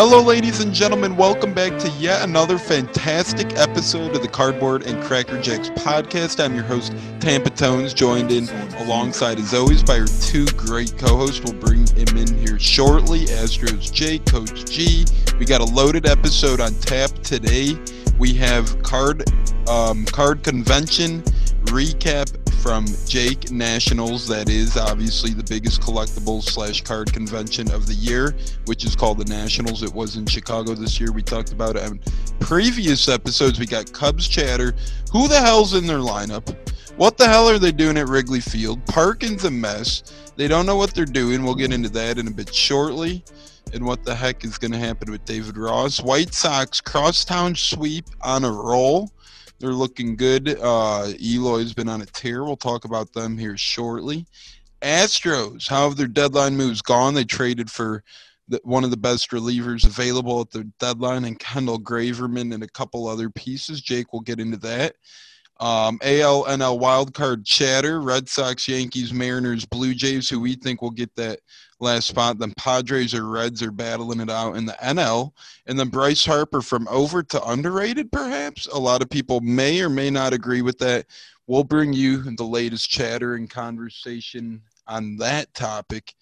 Hello, ladies and gentlemen. Welcome back to yet another fantastic episode of the Cardboard and Cracker Jacks podcast. I'm your host, Tampa Tones, joined in alongside, as always, by our two great co hosts. We'll bring him in here shortly. Astros J, Coach G. We got a loaded episode on tap today. We have card um, card convention recap from Jake Nationals. That is obviously the biggest collectibles slash card convention of the year, which is called the Nationals. It was in Chicago this year. We talked about it in previous episodes. We got Cubs chatter. Who the hell's in their lineup? What the hell are they doing at Wrigley Field? Parking's a mess. They don't know what they're doing. We'll get into that in a bit shortly. And what the heck is going to happen with David Ross? White Sox crosstown sweep on a roll. They're looking good. Uh, Eloy's been on a tear. We'll talk about them here shortly. Astros, how have their deadline moves gone? They traded for the, one of the best relievers available at the deadline, and Kendall Graveman and a couple other pieces. Jake will get into that. Um, AL wildcard chatter: Red Sox, Yankees, Mariners, Blue Jays, who we think will get that last spot. Then Padres or Reds are battling it out in the NL. And then Bryce Harper from over to underrated, perhaps. A lot of people may or may not agree with that. We'll bring you the latest chatter and conversation on that topic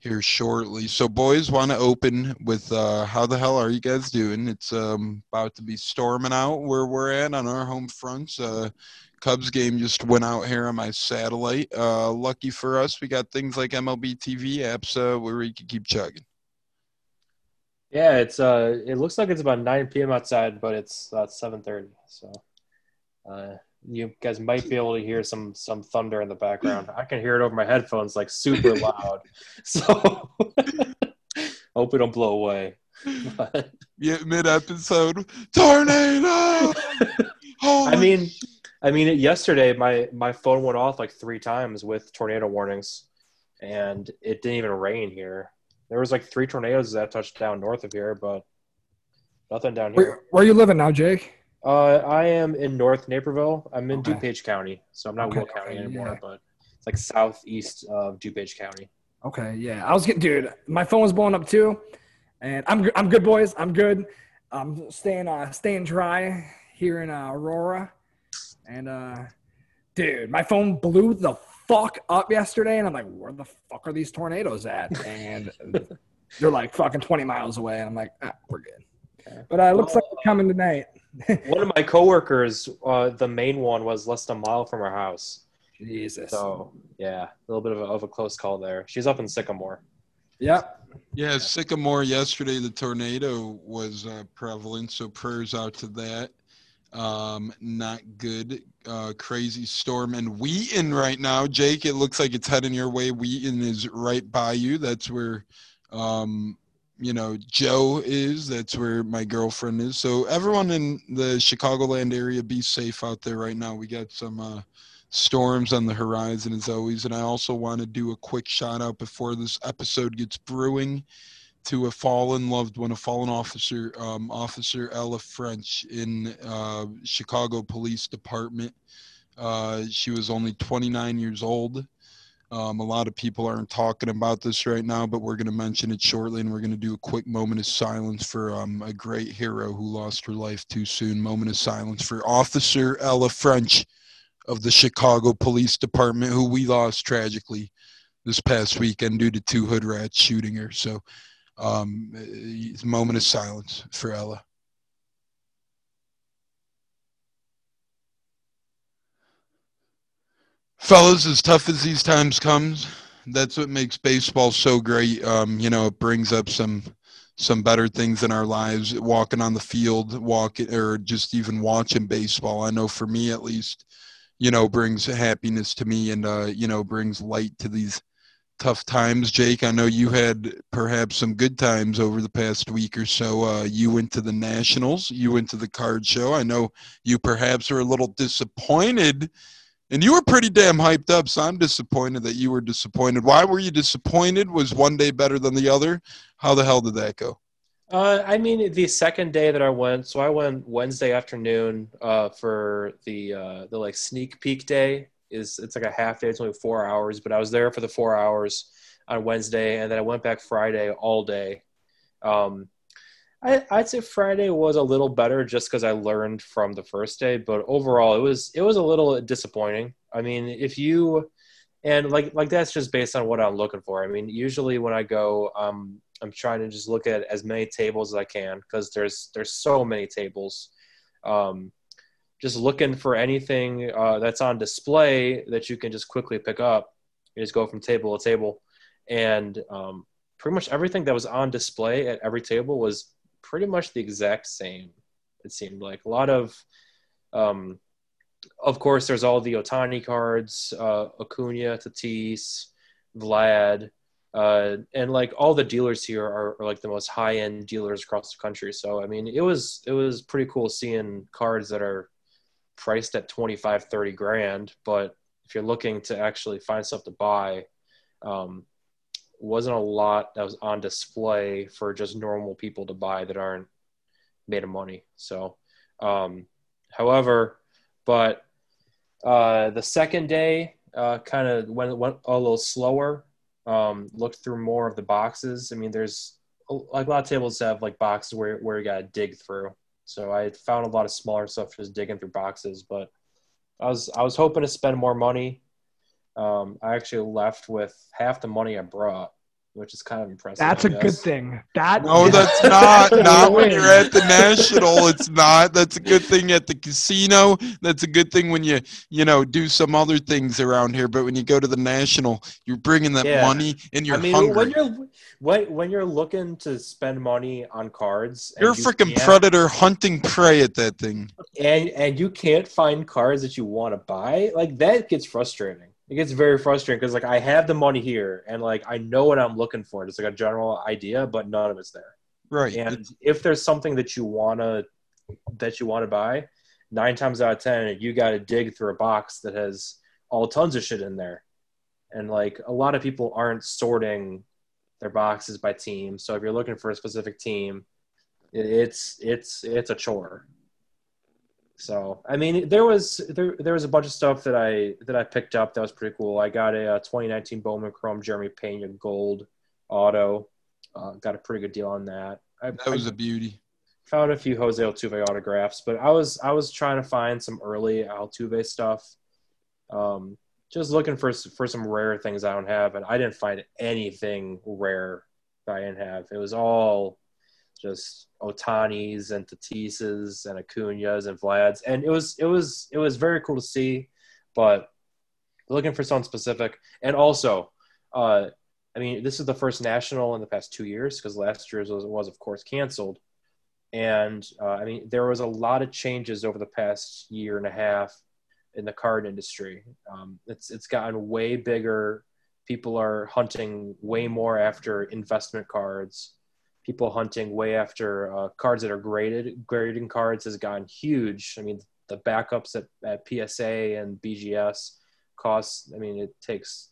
here shortly. So, boys, want to open with uh, how the hell are you guys doing? It's um, about to be storming out where we're at on our home fronts. Uh, Cubs game just went out here on my satellite. Uh, lucky for us, we got things like MLB TV apps uh, where you can keep chugging. Yeah, it's uh, it looks like it's about 9 p.m. outside, but it's uh, 7:30. So, uh, you guys might be able to hear some some thunder in the background. I can hear it over my headphones, like super loud. So, hope it don't blow away. But, yeah, mid episode tornado. I mean. I mean, yesterday my my phone went off like three times with tornado warnings, and it didn't even rain here. There was like three tornadoes that touched down north of here, but nothing down here. Where, where are you living now, Jake? Uh, I am in North Naperville. I'm in okay. DuPage County, so I'm not okay, Will County okay, anymore, yeah. but it's like southeast of DuPage County. Okay, yeah. I was getting, dude. My phone was blowing up too, and I'm I'm good, boys. I'm good. I'm staying uh staying dry here in uh, Aurora. And uh, dude, my phone blew the fuck up yesterday, and I'm like, where the fuck are these tornadoes at? And they're like fucking 20 miles away, and I'm like, ah, we're good. Okay. But uh, it looks like they're coming tonight. one of my coworkers, uh, the main one was less than a mile from our house. Jesus. So yeah, a little bit of a, of a close call there. She's up in Sycamore. Yep. Yeah, Sycamore yesterday, the tornado was uh, prevalent, so prayers out to that. Um, not good. Uh, crazy storm and Wheaton right now. Jake, it looks like it's heading your way. Wheaton is right by you. That's where, um, you know, Joe is. That's where my girlfriend is. So everyone in the Chicagoland area, be safe out there right now. We got some uh, storms on the horizon as always. And I also want to do a quick shout out before this episode gets brewing to a fallen loved one, a fallen officer, um, Officer Ella French in uh, Chicago Police Department. Uh, she was only 29 years old. Um, a lot of people aren't talking about this right now, but we're going to mention it shortly, and we're going to do a quick moment of silence for um, a great hero who lost her life too soon. Moment of silence for Officer Ella French of the Chicago Police Department, who we lost tragically this past weekend due to two hood rats shooting her. So um, moment of silence for Ella. Fellas, as tough as these times comes, that's what makes baseball so great. Um, you know, it brings up some some better things in our lives. Walking on the field, walking or just even watching baseball. I know for me at least, you know, brings happiness to me and uh, you know brings light to these tough times, Jake. I know you had perhaps some good times over the past week or so. Uh, you went to the Nationals, you went to the card show. I know you perhaps were a little disappointed, and you were pretty damn hyped up. So I'm disappointed that you were disappointed. Why were you disappointed? Was one day better than the other? How the hell did that go? Uh, I mean, the second day that I went, so I went Wednesday afternoon uh, for the uh, the like sneak peek day is it's like a half day. It's only four hours, but I was there for the four hours on Wednesday, and then I went back Friday all day. Um, I, I'd say Friday was a little better just because I learned from the first day, but overall it was it was a little disappointing. I mean, if you and like like that's just based on what I'm looking for. I mean, usually when I go, um, I'm trying to just look at as many tables as I can because there's there's so many tables. Um, just looking for anything uh, that's on display that you can just quickly pick up. You just go from table to table, and um, pretty much everything that was on display at every table was pretty much the exact same. It seemed like a lot of, um, of course, there's all the Ohtani cards, uh, Acuna, Tatis, Vlad, uh, and like all the dealers here are, are like the most high end dealers across the country. So I mean, it was it was pretty cool seeing cards that are priced at 25, 30 grand, but if you're looking to actually find stuff to buy, um, wasn't a lot that was on display for just normal people to buy that aren't made of money. So, um, however, but uh, the second day uh, kind of went, went a little slower. Um, looked through more of the boxes. I mean, there's like a lot of tables have like boxes where where you got to dig through. So I found a lot of smaller stuff just digging through boxes. But I was I was hoping to spend more money. Um, I actually left with half the money I brought, which is kind of impressive. That's I a good thing. That No, that's not. Not when you're at the national. It's not. That's a good thing at the casino. That's a good thing when you, you know, do some other things around here. But when you go to the national, you're bringing that Yeah. money and you're I mean, hungry. when you're when when you're looking to spend money on cards, you're a you freaking predator hunting prey at that thing. and and you can't find cards that you want to buy. Like that gets frustrating. It gets very frustrating because like I have the money here, and like I know what I'm looking for. It's like a general idea, but none of it's there. Right. And if there's something that you wanna that you want to buy, nine times out of ten, you got to dig through a box that has all tons of shit in there. And like a lot of people aren't sorting their boxes by team. So if you're looking for a specific team, it's it's it's a chore. So I mean, there was there there was a bunch of stuff that I that I picked up that was pretty cool. I got a, uh 2019 Bowman Chrome Jeremy Pena Gold Auto. Uh, got a pretty good deal on that. I, that was I a beauty. found a few Jose Altuve autographs, but I was I was trying to find some early Altuve stuff. Um, just looking for for some rare things I don't have, and I didn't find anything rare that I didn't have. It was all just Ohtanis and Tatises and Acuñas and Vlads, and it was it was it was very cool to see, but looking for something specific, and also, uh, I mean, this is the first national in the past two years because last year's was, was of course canceled, and uh, I mean there was a lot of changes over the past year and a half in the card industry. Um, it's it's gotten way bigger. People are hunting way more after investment cards. People hunting way after uh, cards that are graded. Grading cards has gotten huge. I mean, the backups at, at PSA and BGS costs. I mean, it takes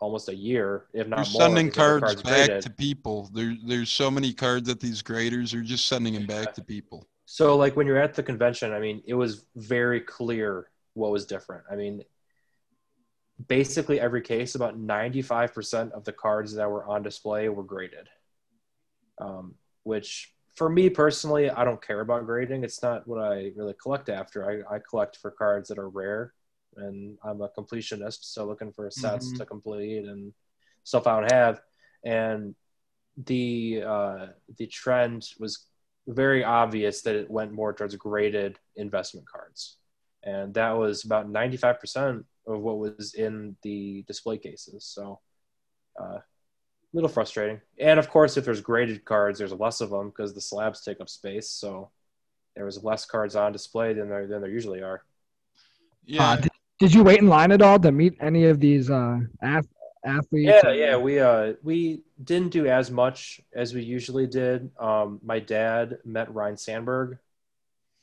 almost a year, if You're not more. sending get cards back graded. to people. There, there's so many cards at these graders. They're just sending them back to people. So, like when you're at the convention, I mean, it was very clear what was different. I mean, basically every case, about 95% of the cards that were on display were graded. Um, which, for me personally, I don't care about grading. It's not what I really collect after. I, I collect for cards that are rare, and I'm a completionist, so looking for sets Mhm. to complete and stuff I don't have. And the uh, the trend was very obvious that it went more towards graded investment cards. And that was about 95% of what was in the display cases. So, uh, little frustrating. And of course, if there's graded cards, there's less of them because the slabs take up space. So, there was less cards on display than there, than there usually are. Yeah. Uh, did, did you wait in line at all to meet any of these uh, ath- athletes? Yeah, yeah, we uh we didn't do as much as we usually did. Um, my dad met Ryne Sandberg,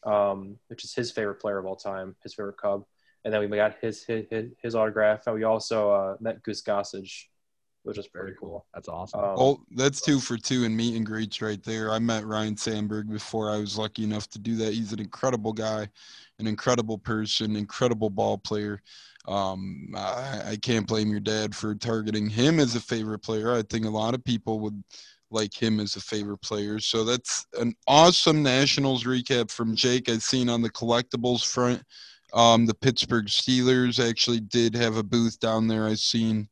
um, which is his favorite player of all time, his favorite Cub, and then we got his his, his autograph, and we also uh, met Goose Gossage, which was pretty cool. That's awesome. Um, Oh, that's two for two in meet and greets right there. I met Ryne Sandberg before I was lucky enough to do that. He's an incredible guy, an incredible person, incredible ball player. Um, I, I can't blame your dad for targeting him as a favorite player. I think a lot of people would like him as a favorite player. So that's an awesome Nationals recap from Jake. I've seen on the collectibles front. Um, the Pittsburgh Steelers actually did have a booth down there. I've seen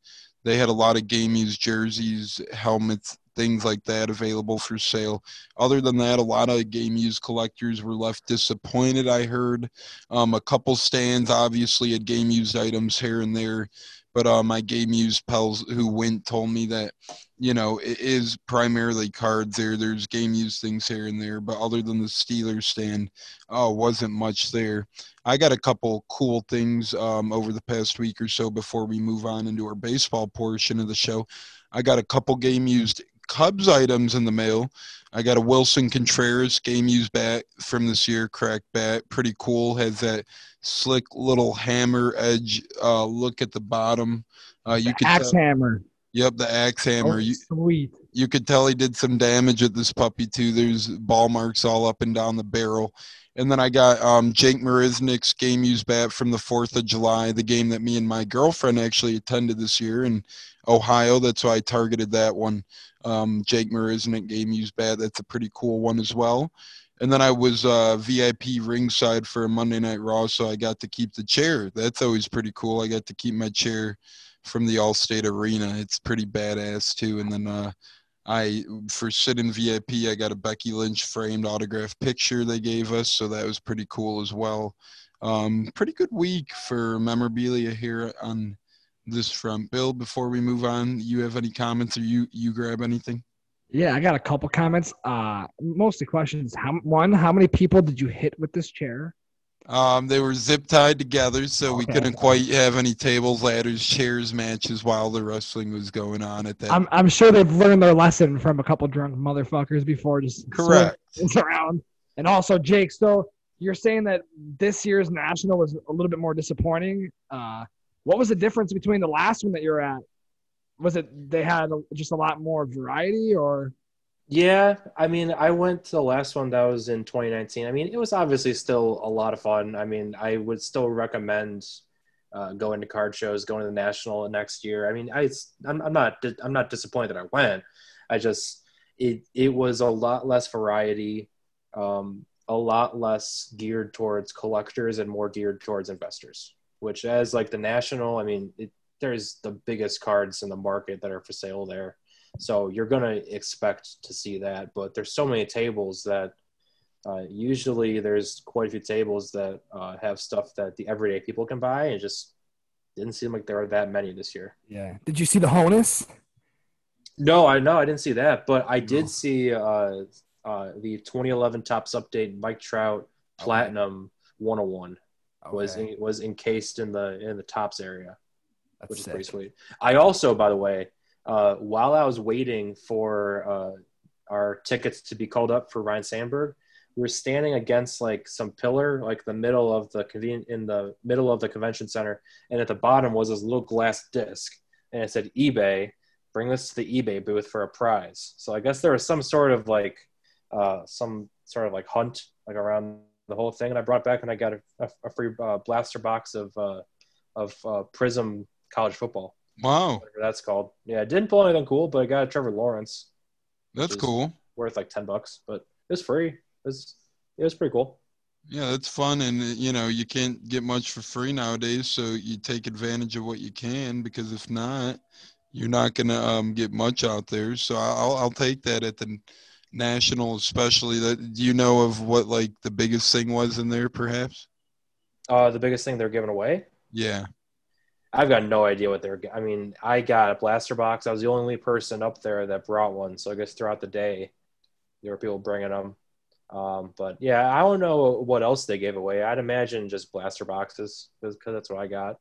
they had a lot of game used jerseys, helmets, things like that available for sale. Other than that, a lot of game used collectors were left disappointed. I heard um, a couple stands obviously had game used items here and there, but uh, my game used pals who went told me that you know it is primarily cards there. There's game used things here and there, but other than the Steelers stand, oh, wasn't much there. I got a couple cool things um, over the past week or so before we move on into our baseball portion of the show. I got a couple game used Cubs items in the mail. I got a Willson Contreras game used bat from this year, cracked bat. Pretty cool. Has that slick little hammer edge uh, look at the bottom. Uh, you The could axe tell, hammer. Yep, the axe hammer. Oh, you, sweet. you could tell he did some damage at this puppy too. There's ball marks all up and down the barrel. And then I got um, Jake Marisnik's game used bat from the Fourth of July, the game that me and my girlfriend actually attended this year in Ohio. That's why I targeted that one. Um, Jake Marisnik game used bat. That's a pretty cool one as well. And then I was uh, VIP ringside for a Monday Night Raw, so I got to keep the chair. That's always pretty cool. I got to keep my chair from the Allstate Arena. It's pretty badass too. And then uh, I for sitting VIP, I got a Becky Lynch framed autograph picture they gave us, so that was pretty cool as well. Um, pretty good week for memorabilia here on this front. Bill, before we move on, you have any comments or you you grab anything? Yeah, I got a couple comments. Uh, mostly questions. How one? How many people did you hit with this chair? Um, they were zip tied together, so we Okay. couldn't quite have any tables, ladders, chairs matches while the wrestling was going on at that. I'm I'm sure they've learned their lesson from a couple drunk motherfuckers before. Just Correct. around. And also, Jake. So you're saying that this year's national was a little bit more disappointing. Uh, what was the difference between the last one that you're at? Was it they had just a lot more variety, or Yeah, I mean, I went to the last one that was in 2019. I mean, it was obviously still a lot of fun. I mean, I would still recommend uh, going to card shows, going to the national next year. I mean, I, I'm, I'm not, I'm not disappointed that I went. I just, it, it was a lot less variety, um, a lot less geared towards collectors and more geared towards investors. Which, as like the national, I mean, it, there's the biggest cards in the market that are for sale there. So you're going to expect to see that, but there's so many tables that uh, usually there's quite a few tables that uh, have stuff that the everyday people can buy. and just didn't seem like there were that many this year. yeah? Did you see the Honus? No, I know I didn't see that, but I No. did see uh, uh, the 2011 Topps Update Mike Trout Platinum 101 was Okay, was encased in the in the Topps area. that's which is pretty sweet. I also, by the way, uh, while I was waiting for uh, our tickets to be called up for Ryne Sandberg, we were standing against like some pillar, like the middle of the conven- in the middle of the convention center, and at the bottom was this little glass disc, and it said eBay. Bring this to the eBay booth for a prize. So I guess there was some sort of like uh, some sort of like hunt like around the whole thing, and I brought back and I got a, a, free uh, blaster box of uh, of uh, Prizm college football, wow, that's called. Yeah, it didn't pull anything cool, but I got a Trevor Lawrence that's cool. worth like ten bucks, but it was free. It was it was pretty cool. Yeah, that's fun, and you know you can't get much for free nowadays, so you take advantage of what you can because if not, you're not gonna um, get much out there. So I'll I'll take that at the national, especially. That do you know of what like the biggest thing was in there, perhaps? Uh, the biggest thing they're giving away. Yeah, I've got no idea what they're. I mean, I got a blaster box. I was the only person up there that brought one. So I guess throughout the day, there were people bringing them. Um, but yeah, I don't know what else they gave away. I'd imagine just blaster boxes because that's what I got.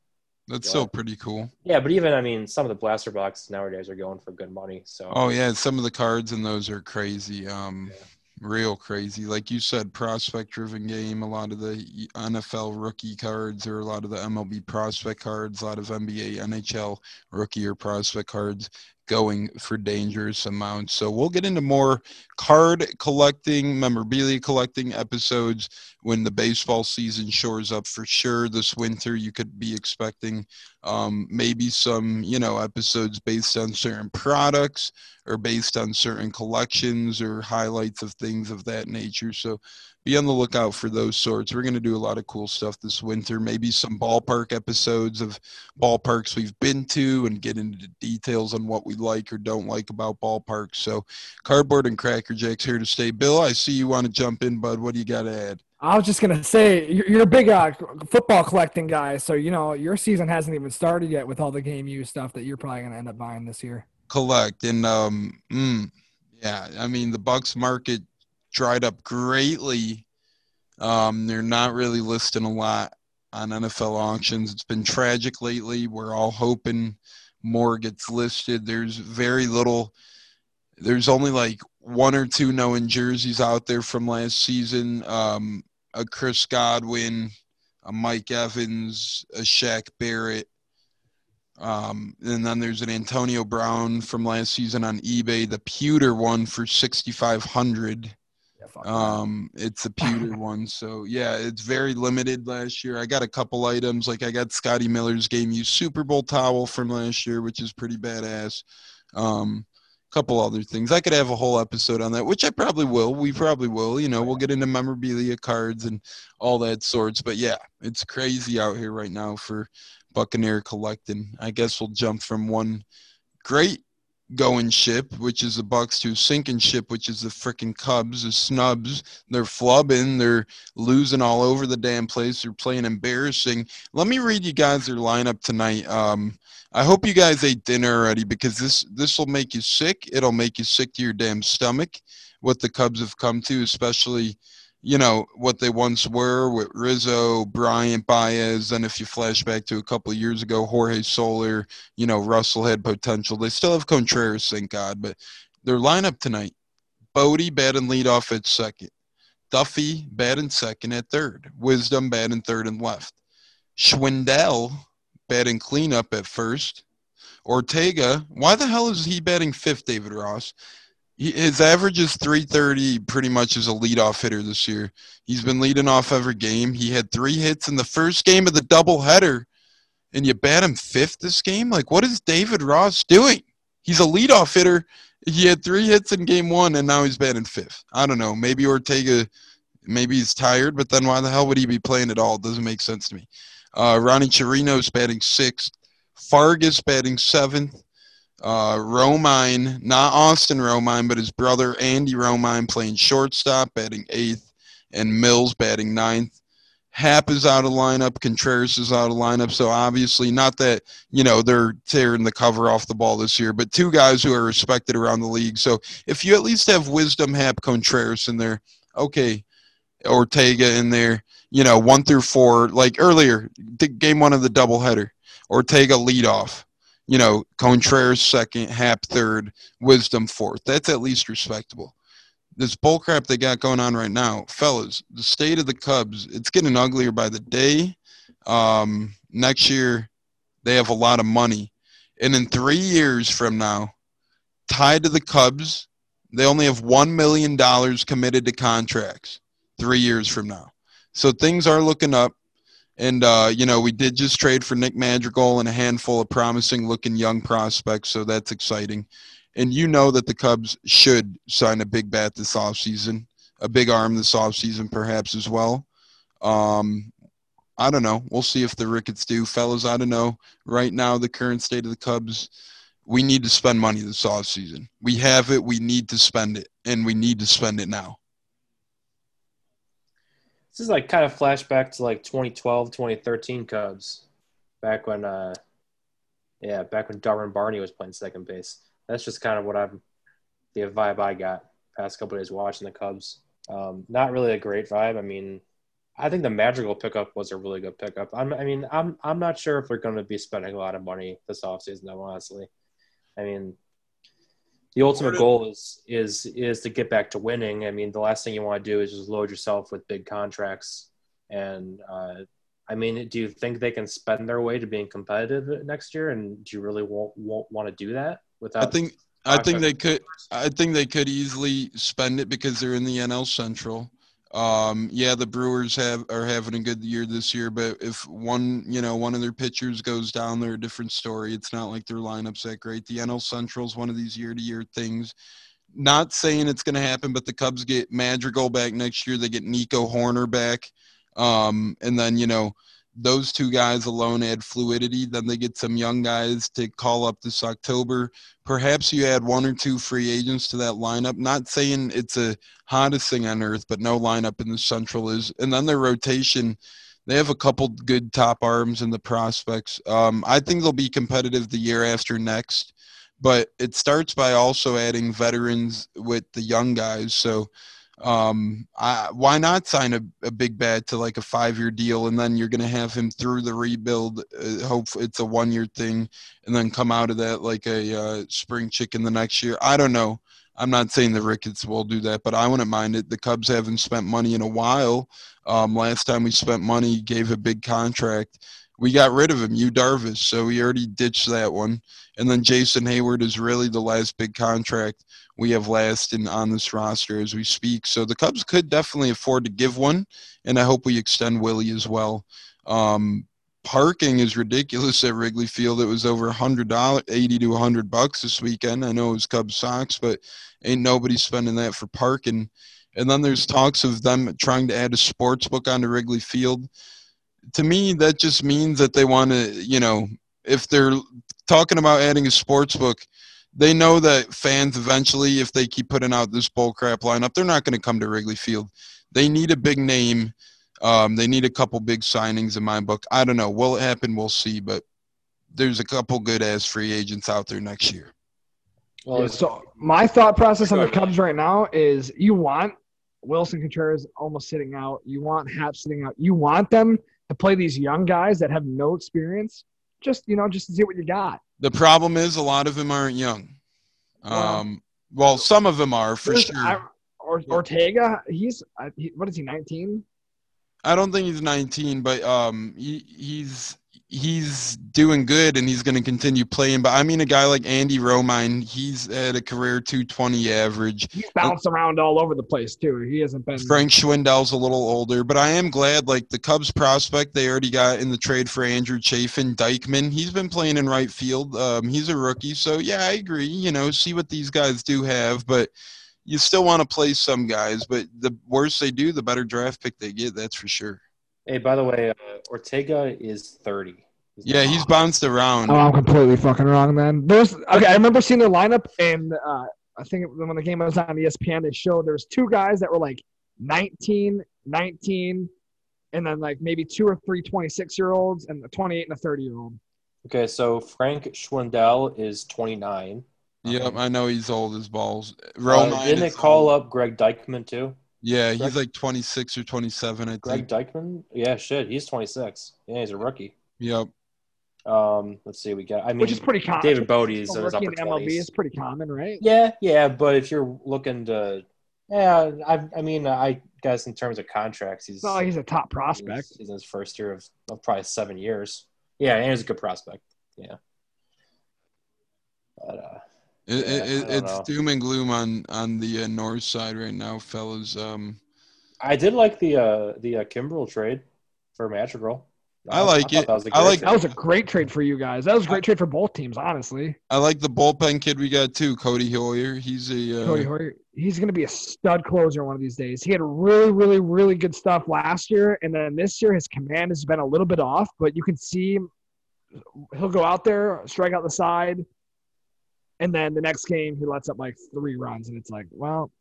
that's Yeah. still pretty cool. Yeah, but even I mean, some of the blaster boxes nowadays are going for good money. So Oh yeah, some of the cards in those are crazy. Um, Yeah. Real crazy. Like you said, prospect driven game. A lot of the NFL rookie cards or a lot of the MLB prospect cards, a lot of NBA, NHL rookie or prospect cards going for dangerous amounts. So we'll get into more card collecting, memorabilia collecting episodes when the baseball season shores up for sure this winter. You could be expecting um, maybe some, you know, episodes based on certain products or based on certain collections or highlights of things of that nature. So be on the lookout for those sorts. We're going to do a lot of cool stuff this winter. Maybe some ballpark episodes of ballparks we've been to and get into details on what we like or don't like about ballparks. So, Cardboard and Cracker Jacks here to stay. Bill, I see you want to jump in, bud. What do you got to add? I was just gonna say you're, a big uh, football collecting guy, so you know your season hasn't even started yet with all the game use stuff that you're probably gonna end up buying this year. Collect and um, mm, yeah, I mean the Bucs market dried up greatly. Um, they're not really listing a lot on NFL auctions. It's been tragic lately. We're all hoping more gets listed. There's very little. There's only like one or two known jerseys out there from last season. Um, a Chris Godwin, a Mike Evans, a Shaq Barrett. Um, and then there's an Antonio Brown from last season on eBay, the pewter one for 6,500. Yeah, Um, it's a pewter one, so yeah, it's very limited last year. I got a couple items, like I got Scotty Miller's game used Super Bowl towel from last year, which is pretty badass. Um, couple other things. I could have a whole episode on that, which I probably will. We probably will. You know, we'll get into memorabilia cards and all that sorts. But yeah, it's crazy out here right now for Buccaneer collecting. I guess we'll jump from one great going ship, which is the Bucs, to sinking ship, which is the freaking Cubs, the snubs. They're flubbing. They're losing all over the damn place. They're playing embarrassing. Let me read you guys their lineup tonight. Um, I hope you guys ate dinner already because this this will make you sick. It'll make you sick to your damn stomach. What the Cubs have come to, especially you know what they once were with Rizzo, Bryant, Baez, and if you flash back to a couple years ago, Jorge Soler, you know Russell had potential. They still have Contreras, thank God, but their lineup tonight: Bote batting leadoff at second, Duffy batting second at third, Wisdom batting third and left, Schwindel batting cleanup at first, Ortega. Why the hell is he batting fifth, David Ross? His average is 330 pretty much as a leadoff hitter this year. He's been leading off every game. He had three hits in the first game of the doubleheader, and you bat him fifth this game? Like, what is David Ross doing? He's a leadoff hitter. He had three hits in game one, and now he's batting fifth. I don't know. Maybe Ortega, maybe he's tired, but then why the hell would he be playing at all? It doesn't make sense to me. Uh, Ronnie Chirinos batting sixth. Fargas batting seventh. Uh, Romine, not Austin Romine, but his brother Andy Romine playing shortstop, batting eighth, and Mills batting ninth. Happ is out of lineup. Contreras is out of lineup. So obviously, not that you know they're tearing the cover off the ball this year, but two guys who are respected around the league. So if you at least have Wisdom, Happ, Contreras in there, okay, Ortega in there, you know, one through four, like earlier, game one of the doubleheader, Ortega lead off you know, Contreras second, Happ third, Wisdom fourth. That's at least respectable. This bullcrap they got going on right now, fellas, the state of the Cubs, it's getting uglier by the day. Um, next year, they have a lot of money. And in three years from now, tied to the Cubs, they only have $1 million committed to contracts three years from now. So things are looking up. And, uh, you know, we did just trade for Nick Madrigal and a handful of promising looking young prospects, so that's exciting. And you know that the Cubs should sign a big bat this offseason, a big arm this offseason, perhaps as well. Um, I don't know. We'll see if the Ricketts do. Fellas, I don't know. Right now, the current state of the Cubs, we need to spend money this offseason. We have it. We need to spend it, and we need to spend it now. This is like kind of flashback to like 2012, 2013 Cubs, back when, uh, yeah, back when Darwin Barney was playing second base. That's just kind of what I'm, the vibe I got past couple days watching the Cubs. Um, not really a great vibe. I mean, I think the Madrigal pickup was a really good pickup. I'm, I mean, I'm I'm not sure if they're going to be spending a lot of money this offseason, though, honestly. I mean, the ultimate goal is is is to get back to winning. I mean, the last thing you want to do is just load yourself with big contracts. And uh, I mean, do you think they can spend their way to being competitive next year? And do you really won't, won't want to do that? without. I think I think they could I think they could easily spend it because they're in the NL Central. Um, yeah, the Brewers have are having a good year this year, but if one you know one of their pitchers goes down, they're a different story. It's not like their lineup's that great. The NL Central's one of these year to year things. Not saying it's going to happen, but the Cubs get Madrigal back next year. They get Nico Hoerner back, um, and then you know those two guys alone add fluidity. Then they get some young guys to call up this October. Perhaps you add one or two free agents to that lineup. Not saying it's a hottest thing on earth, but no lineup in the Central is. And then their rotation, they have a couple good top arms in the prospects. Um, I think they'll be competitive the year after next, but it starts by also adding veterans with the young guys. So um I, why not sign a, a big bat to like a five year deal and then you're going to have him through the rebuild uh, hope it's a one year thing and then come out of that like a uh, spring chicken the next year? I don't know. I'm not saying the ricketts will do that but i wouldn't mind it. The cubs haven't spent money in a while. Um last time we spent money gave a big contract we got rid of him yu darvish so we already ditched that one and then jason heyward is really the last big contract we have last in on this roster as we speak. So the Cubs could definitely afford to give one, and I hope we extend Willie as well. Um, parking is ridiculous at Wrigley Field. It was over hundred dollars, eighty to hundred bucks this weekend. I know it was Cubs Sox, but ain't nobody spending that for parking. And then there's talks of them trying to add a sports book onto Wrigley Field. To me, that just means that they want to, you know, if they're talking about adding a sports book, they know that fans eventually, if they keep putting out this bullcrap lineup, they're not going to come to Wrigley Field. They need a big name. Um, they need a couple big signings in my book. I don't know. Will it happen? We'll see. But there's a couple good ass free agents out there next year. well, Yeah, so my thought process on the Cubs right now is you want Willson Contreras almost sitting out. You want Happ sitting out. You want them to play these young guys that have no experience. Just you know, just to see what you got. The problem is a lot of them aren't young. Um, well, some of them are for sure. I- or, Ortega, he's he, what is he? Nineteen. I don't think he's 19, but um, he, he's he's doing good and he's going to continue playing. But I mean, a guy like Andy Romine, he's at a career 220 average. He's bounced around all over the place too. He hasn't been. Frank Schwindel's a little older, but I am glad like the Cubs prospect they already got in the trade for Andrew Chafin, Deichmann. He's been playing in right field. Um, he's a rookie, so yeah, I agree. You know, see what these guys do have, but you still want to play some guys. But the worse they do, the better draft pick they get. That's for sure. Hey, by the way, uh, Ortega is 30. Yeah, he's bounced around. Oh, I'm completely fucking wrong then. There's okay. I remember seeing their lineup, and uh, I think when the game was on ESPN, they showed there's two guys that were like 19, 19, and then like maybe two or three 26 year olds, and a 28 and a 30 year old. Okay, so Frank Schwindel is 29. Yep, I know he's old as balls. Uh, Romine didn't is it call old. up Greg Deichmann too? Yeah, he's Greg- like 26 or 27, I Greg think. Deichmann? Yeah, shit, he's 26. Yeah, he's a rookie. Yep. Um, let's see, we got. I mean, which is pretty common. David Bote's in his rookie upper in MLB 20s. is pretty common, right? Yeah, yeah, but if you're looking to, yeah, I, I mean, I guess in terms of contracts, he's It's not like he's a top prospect. He's, he's in his first year of, of probably seven years. Yeah, and he's a good prospect. Yeah. But uh, It, Yeah, it, I it, don't it's know. doom and gloom on on the uh, north side right now, fellas. Um, I did like the uh, the uh, Kimbrel trade for Madrigal. I like thought it. That was a I like- That was a great trade for you guys. That was a great trade for both teams, honestly. I like the bullpen kid we got too, Codi Heuer. He's a uh, Codi Heuer, he's going to be a stud closer one of these days. He had really, really, really good stuff last year, and then this year his command has been a little bit off. But you can see he'll go out there, strike out the side, and then the next game he lets up like three runs, and it's like, well,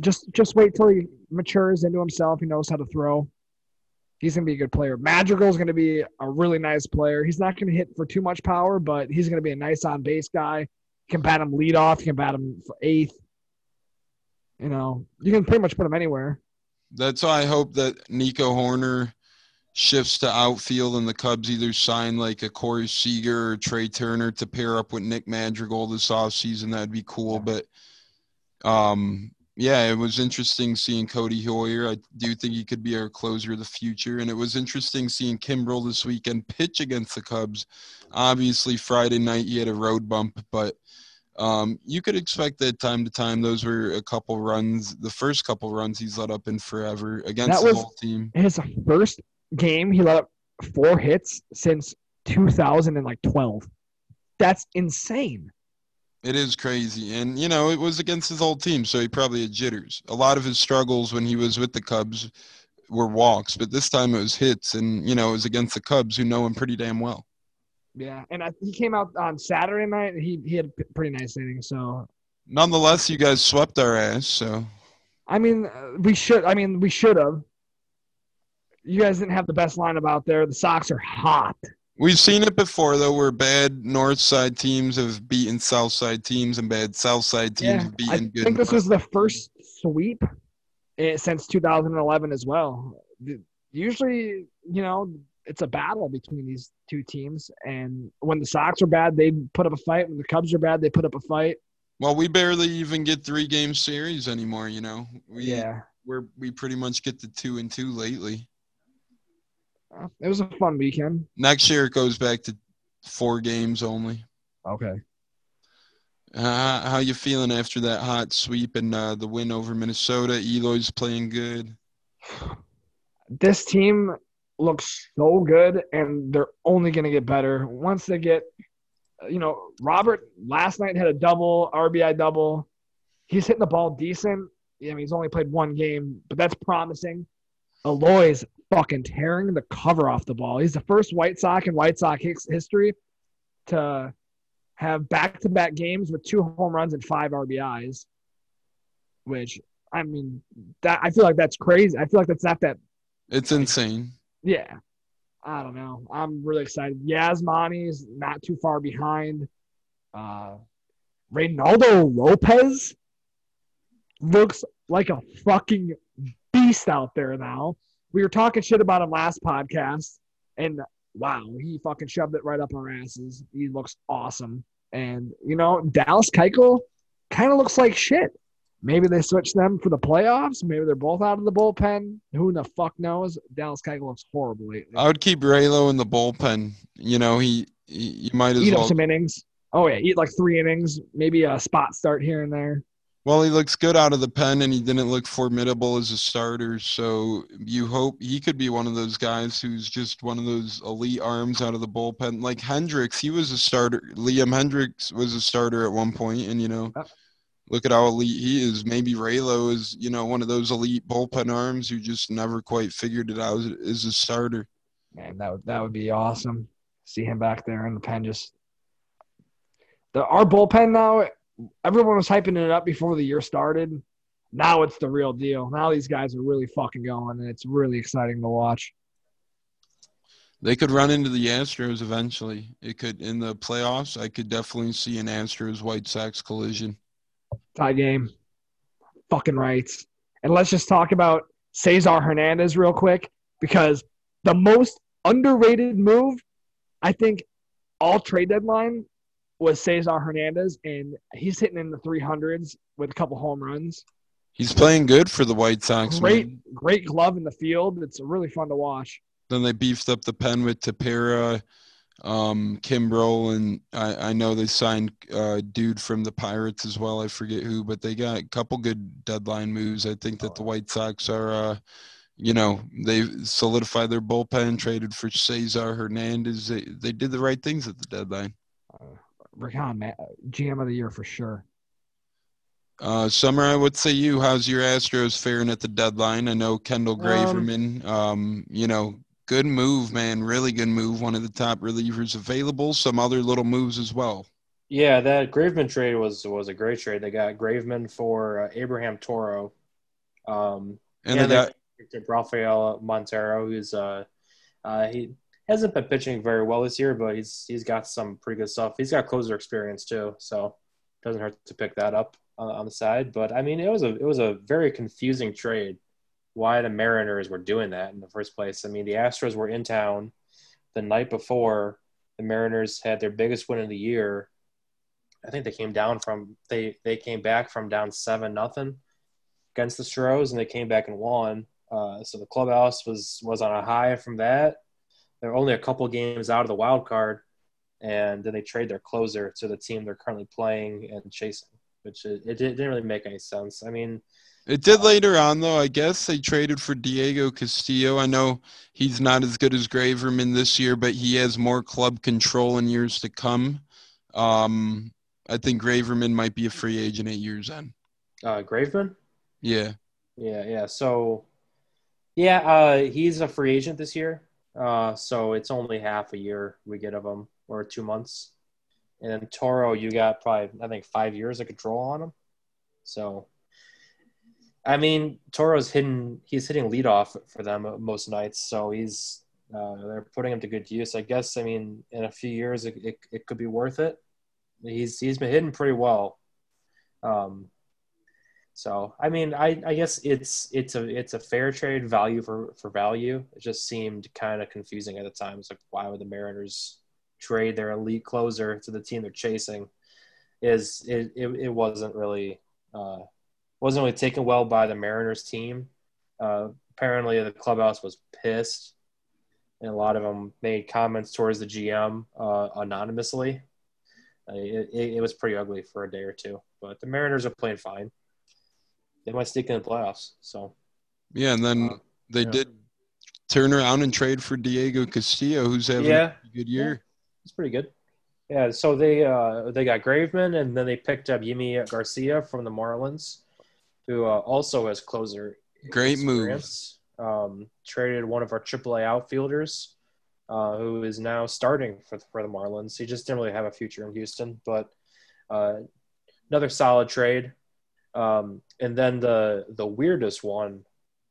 just just wait till he matures into himself. He knows how to throw. He's to be a good player. Madrigal's to be a really nice player. He's not to hit for too much power, but he's to be a nice on base guy. You can bat him lead off. You can bat him for eighth. You know, you can pretty much put him anywhere. That's why I hope that Nico Hoerner shifts to outfield and the Cubs either sign like a Corey Seager or Trea Turner to pair up with Nick Madrigal this offseason. That'd be cool. But um, yeah, it was interesting seeing Codi Heuer. I do think he could be our closer of the future. And it was interesting seeing Kimbrel this weekend pitch against the Cubs. Obviously, Friday night he had a road bump, but um, you could expect that time to time. Those were a couple runs, the first couple runs he's let up in forever against the whole team. His first game, he let up four hits since 2012. That's insane. It is crazy. And, you know, it was against his old team, so he probably had jitters. A lot of his struggles when he was with the Cubs were walks, but this time it was hits. And, you know, it was against the Cubs who know him pretty damn well. Yeah, and I, he came out on Saturday night. He he had a p- pretty nice inning. So Nonetheless, you guys swept our ass, so I mean, uh, we should. I mean, we should have. You guys didn't have the best lineup out there. The Sox are hot. we've seen it before though where bad north side teams have beaten south side teams and bad south side teams Yeah, have I beaten good think this was the first sweep eh, since 2011 as well. Usually, you know, it's a battle between these two teams, and when the Sox are bad, they put up a fight. When the Cubs are bad, they put up a fight. well we barely even get three game series anymore you know we Yeah, we're we pretty much get the two and two lately it was a fun weekend. next year it goes back to four games only Okay. Uh, how you feeling after that hot sweep and uh, the win over Minnesota? Eloy's playing good. this team looks so good and they're only going to get better once they get you know robert last night had a double rbi double he's hitting the ball decent i mean he's only played one game but that's promising Eloy's fucking tearing the cover off the ball he's the first white sox in white sox history to have back-to-back games with two home runs and five rbis which i mean that i feel like that's crazy i feel like that's not that It's insane. yeah. I don't know. I'm really excited. Yasmani's not too far behind. Uh Reynaldo Lopez looks like a fucking beast out there now. We were talking shit about him last podcast, and wow, he fucking shoved it right up our asses. He looks awesome. And you know, Dallas Keuchel kind of looks like shit. Maybe they switch them for the playoffs. Maybe they're both out of the bullpen. Who the fuck knows? Dallas Keuchel looks horrible lately. I would keep Raylo in the bullpen. You know, he, he you might as eat well. up some innings. Oh yeah, eat like three innings, maybe a spot start here and there. Well, he looks good out of the pen, and he didn't look formidable as a starter. So you hope he could be one of those guys who's just one of those elite arms out of the bullpen, like Hendriks. He was a starter. Liam Hendriks was a starter at one point, and you know, look at how elite he is. Maybe Raylo is, you know, one of those elite bullpen arms who just never quite figured it out as a starter. Man, that would that would be awesome. See him back there in the pen. Just the our bullpen now. Everyone was hyping it up before the year started. Now it's the real deal. Now these guys are really fucking going, and it's really exciting to watch. They could run into the Astros eventually. It could in the playoffs. I could definitely see an Astros White Sox collision. Tie game, fucking rights. And let's just talk about Cesar Hernandez real quick because the most underrated move, I think, all trade deadline was Cesar Hernandez, and he's hitting in the 300s with a couple home runs. He's playing good for the White Sox. Great, man. great glove in the field. It's really fun to watch. Then they beefed up the pen with Tepera, um, Kimbrel, and I, I know they signed uh, dude from the Pirates as well. I forget who, but they got a couple good deadline moves. I think that the White Sox are, uh, you know, they solidified their bullpen, traded for Cesar Hernandez. They, they did the right things at the deadline. Rick Hahn, man, GM of the year for sure. Uh, Summer, would say you? How's your Astros faring at the deadline? I know Kendall Um, Graveman, um, you know, good move, man. Really good move. One of the top relievers available. Some other little moves as well. Yeah, that Graveman trade was was a great trade. They got Graveman for uh, Abraham Toro. Um, And yeah, they got Rafael Montero, who's uh, uh, he hasn't been pitching very well this year, but he's he's got some pretty good stuff. He's got closer experience too, so it doesn't hurt to pick that up on, on the side. But I mean, it was a it was a very confusing trade. Why the Mariners were doing that in the first place? I mean, the Astros were in town the night before. The Mariners had their biggest win of the year. I think they came down from they they came back from down seven nothing against the Stros, and they came back and won. Uh, so the clubhouse was was on a high from that. They're only a couple games out of the wild card, and then they trade their closer to the team they're currently playing and chasing, which it, it didn't really make any sense. I mean, It did later on, though. I guess they traded for Diego Castillo. I know he's not as good as Graveman this year, but he has more club control in years to come. Um, I think Graveman might be a free agent at year's end. uh, Graveman. Yeah. Yeah, yeah. So, yeah, uh, he's a free agent this year. Uh, so it's only half a year we get of them, or two months. And then Toro, you got probably I think five years of control on him. So, I mean, Toro's hitting he's hitting leadoff for them most nights. So he's uh, they're putting him to good use. I guess. I mean, in a few years, it, it, it could be worth it. He's he's been hitting pretty well. Um, so I mean, I, I guess it's it's a it's a fair trade value for for value. It just seemed kind of confusing at the time. It's like why would the Mariners trade their elite closer to the team they're chasing? Is it it, it wasn't really uh, wasn't really taken well by the Mariners team. Uh, apparently, the clubhouse was pissed, and a lot of them made comments towards the GM uh, anonymously. Uh, It, it, it was pretty ugly for a day or two, but the Mariners are playing fine they might stick in the playoffs. So Yeah, and then Uh, they yeah. did turn around and trade for Diego Castillo, who's having Yeah. a good year. it's pretty good. Yeah, so they uh, they got Graveman, and then they picked up Yimi Garcia from the Marlins, who uh, also has closer. Great move. experience. Um, traded one of our AAA outfielders, uh, who is now starting for for the Marlins. He just didn't really have a future in Houston, but uh, another solid trade. Um, and then the the weirdest one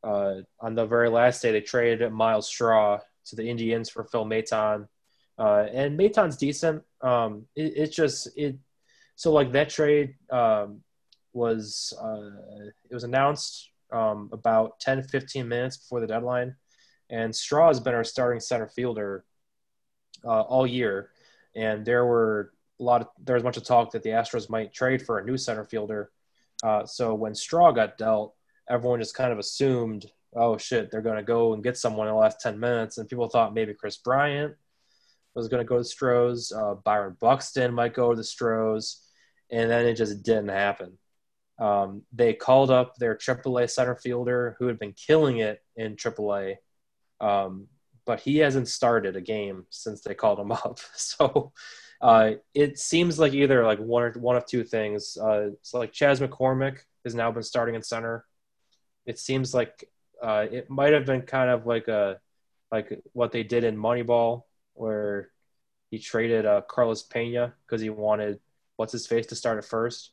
uh, on the very last day, they traded Myles Straw to the Indians for Phil Maton. Uh, and Maton's decent. Um, it, it's just it. So like that trade um, was uh, it was announced um, about 10, 15 minutes before the deadline, and Straw has been our starting center fielder uh, all year. And there were a lot of there was a bunch of talk that the Astros might trade for a new center fielder. Uh, so when Straw got dealt, everyone just kind of assumed, oh shit, they're going to go and get someone in the last 10 minutes. And people thought maybe Kris Bryant was going to go to Stros, uh, Byron Buxton might go to the Stros, and then it just didn't happen. Um, they called up their AAA center fielder who had been killing it in AAA, um, but he hasn't started a game since they called him up. So uh, it seems like either like one or one of two things. Uh, like Chas McCormick has now been starting in center. It seems like uh, it might have been kind of like a like what they did in Moneyball, where he traded uh, Carlos Pena because he wanted what's his face to start at first.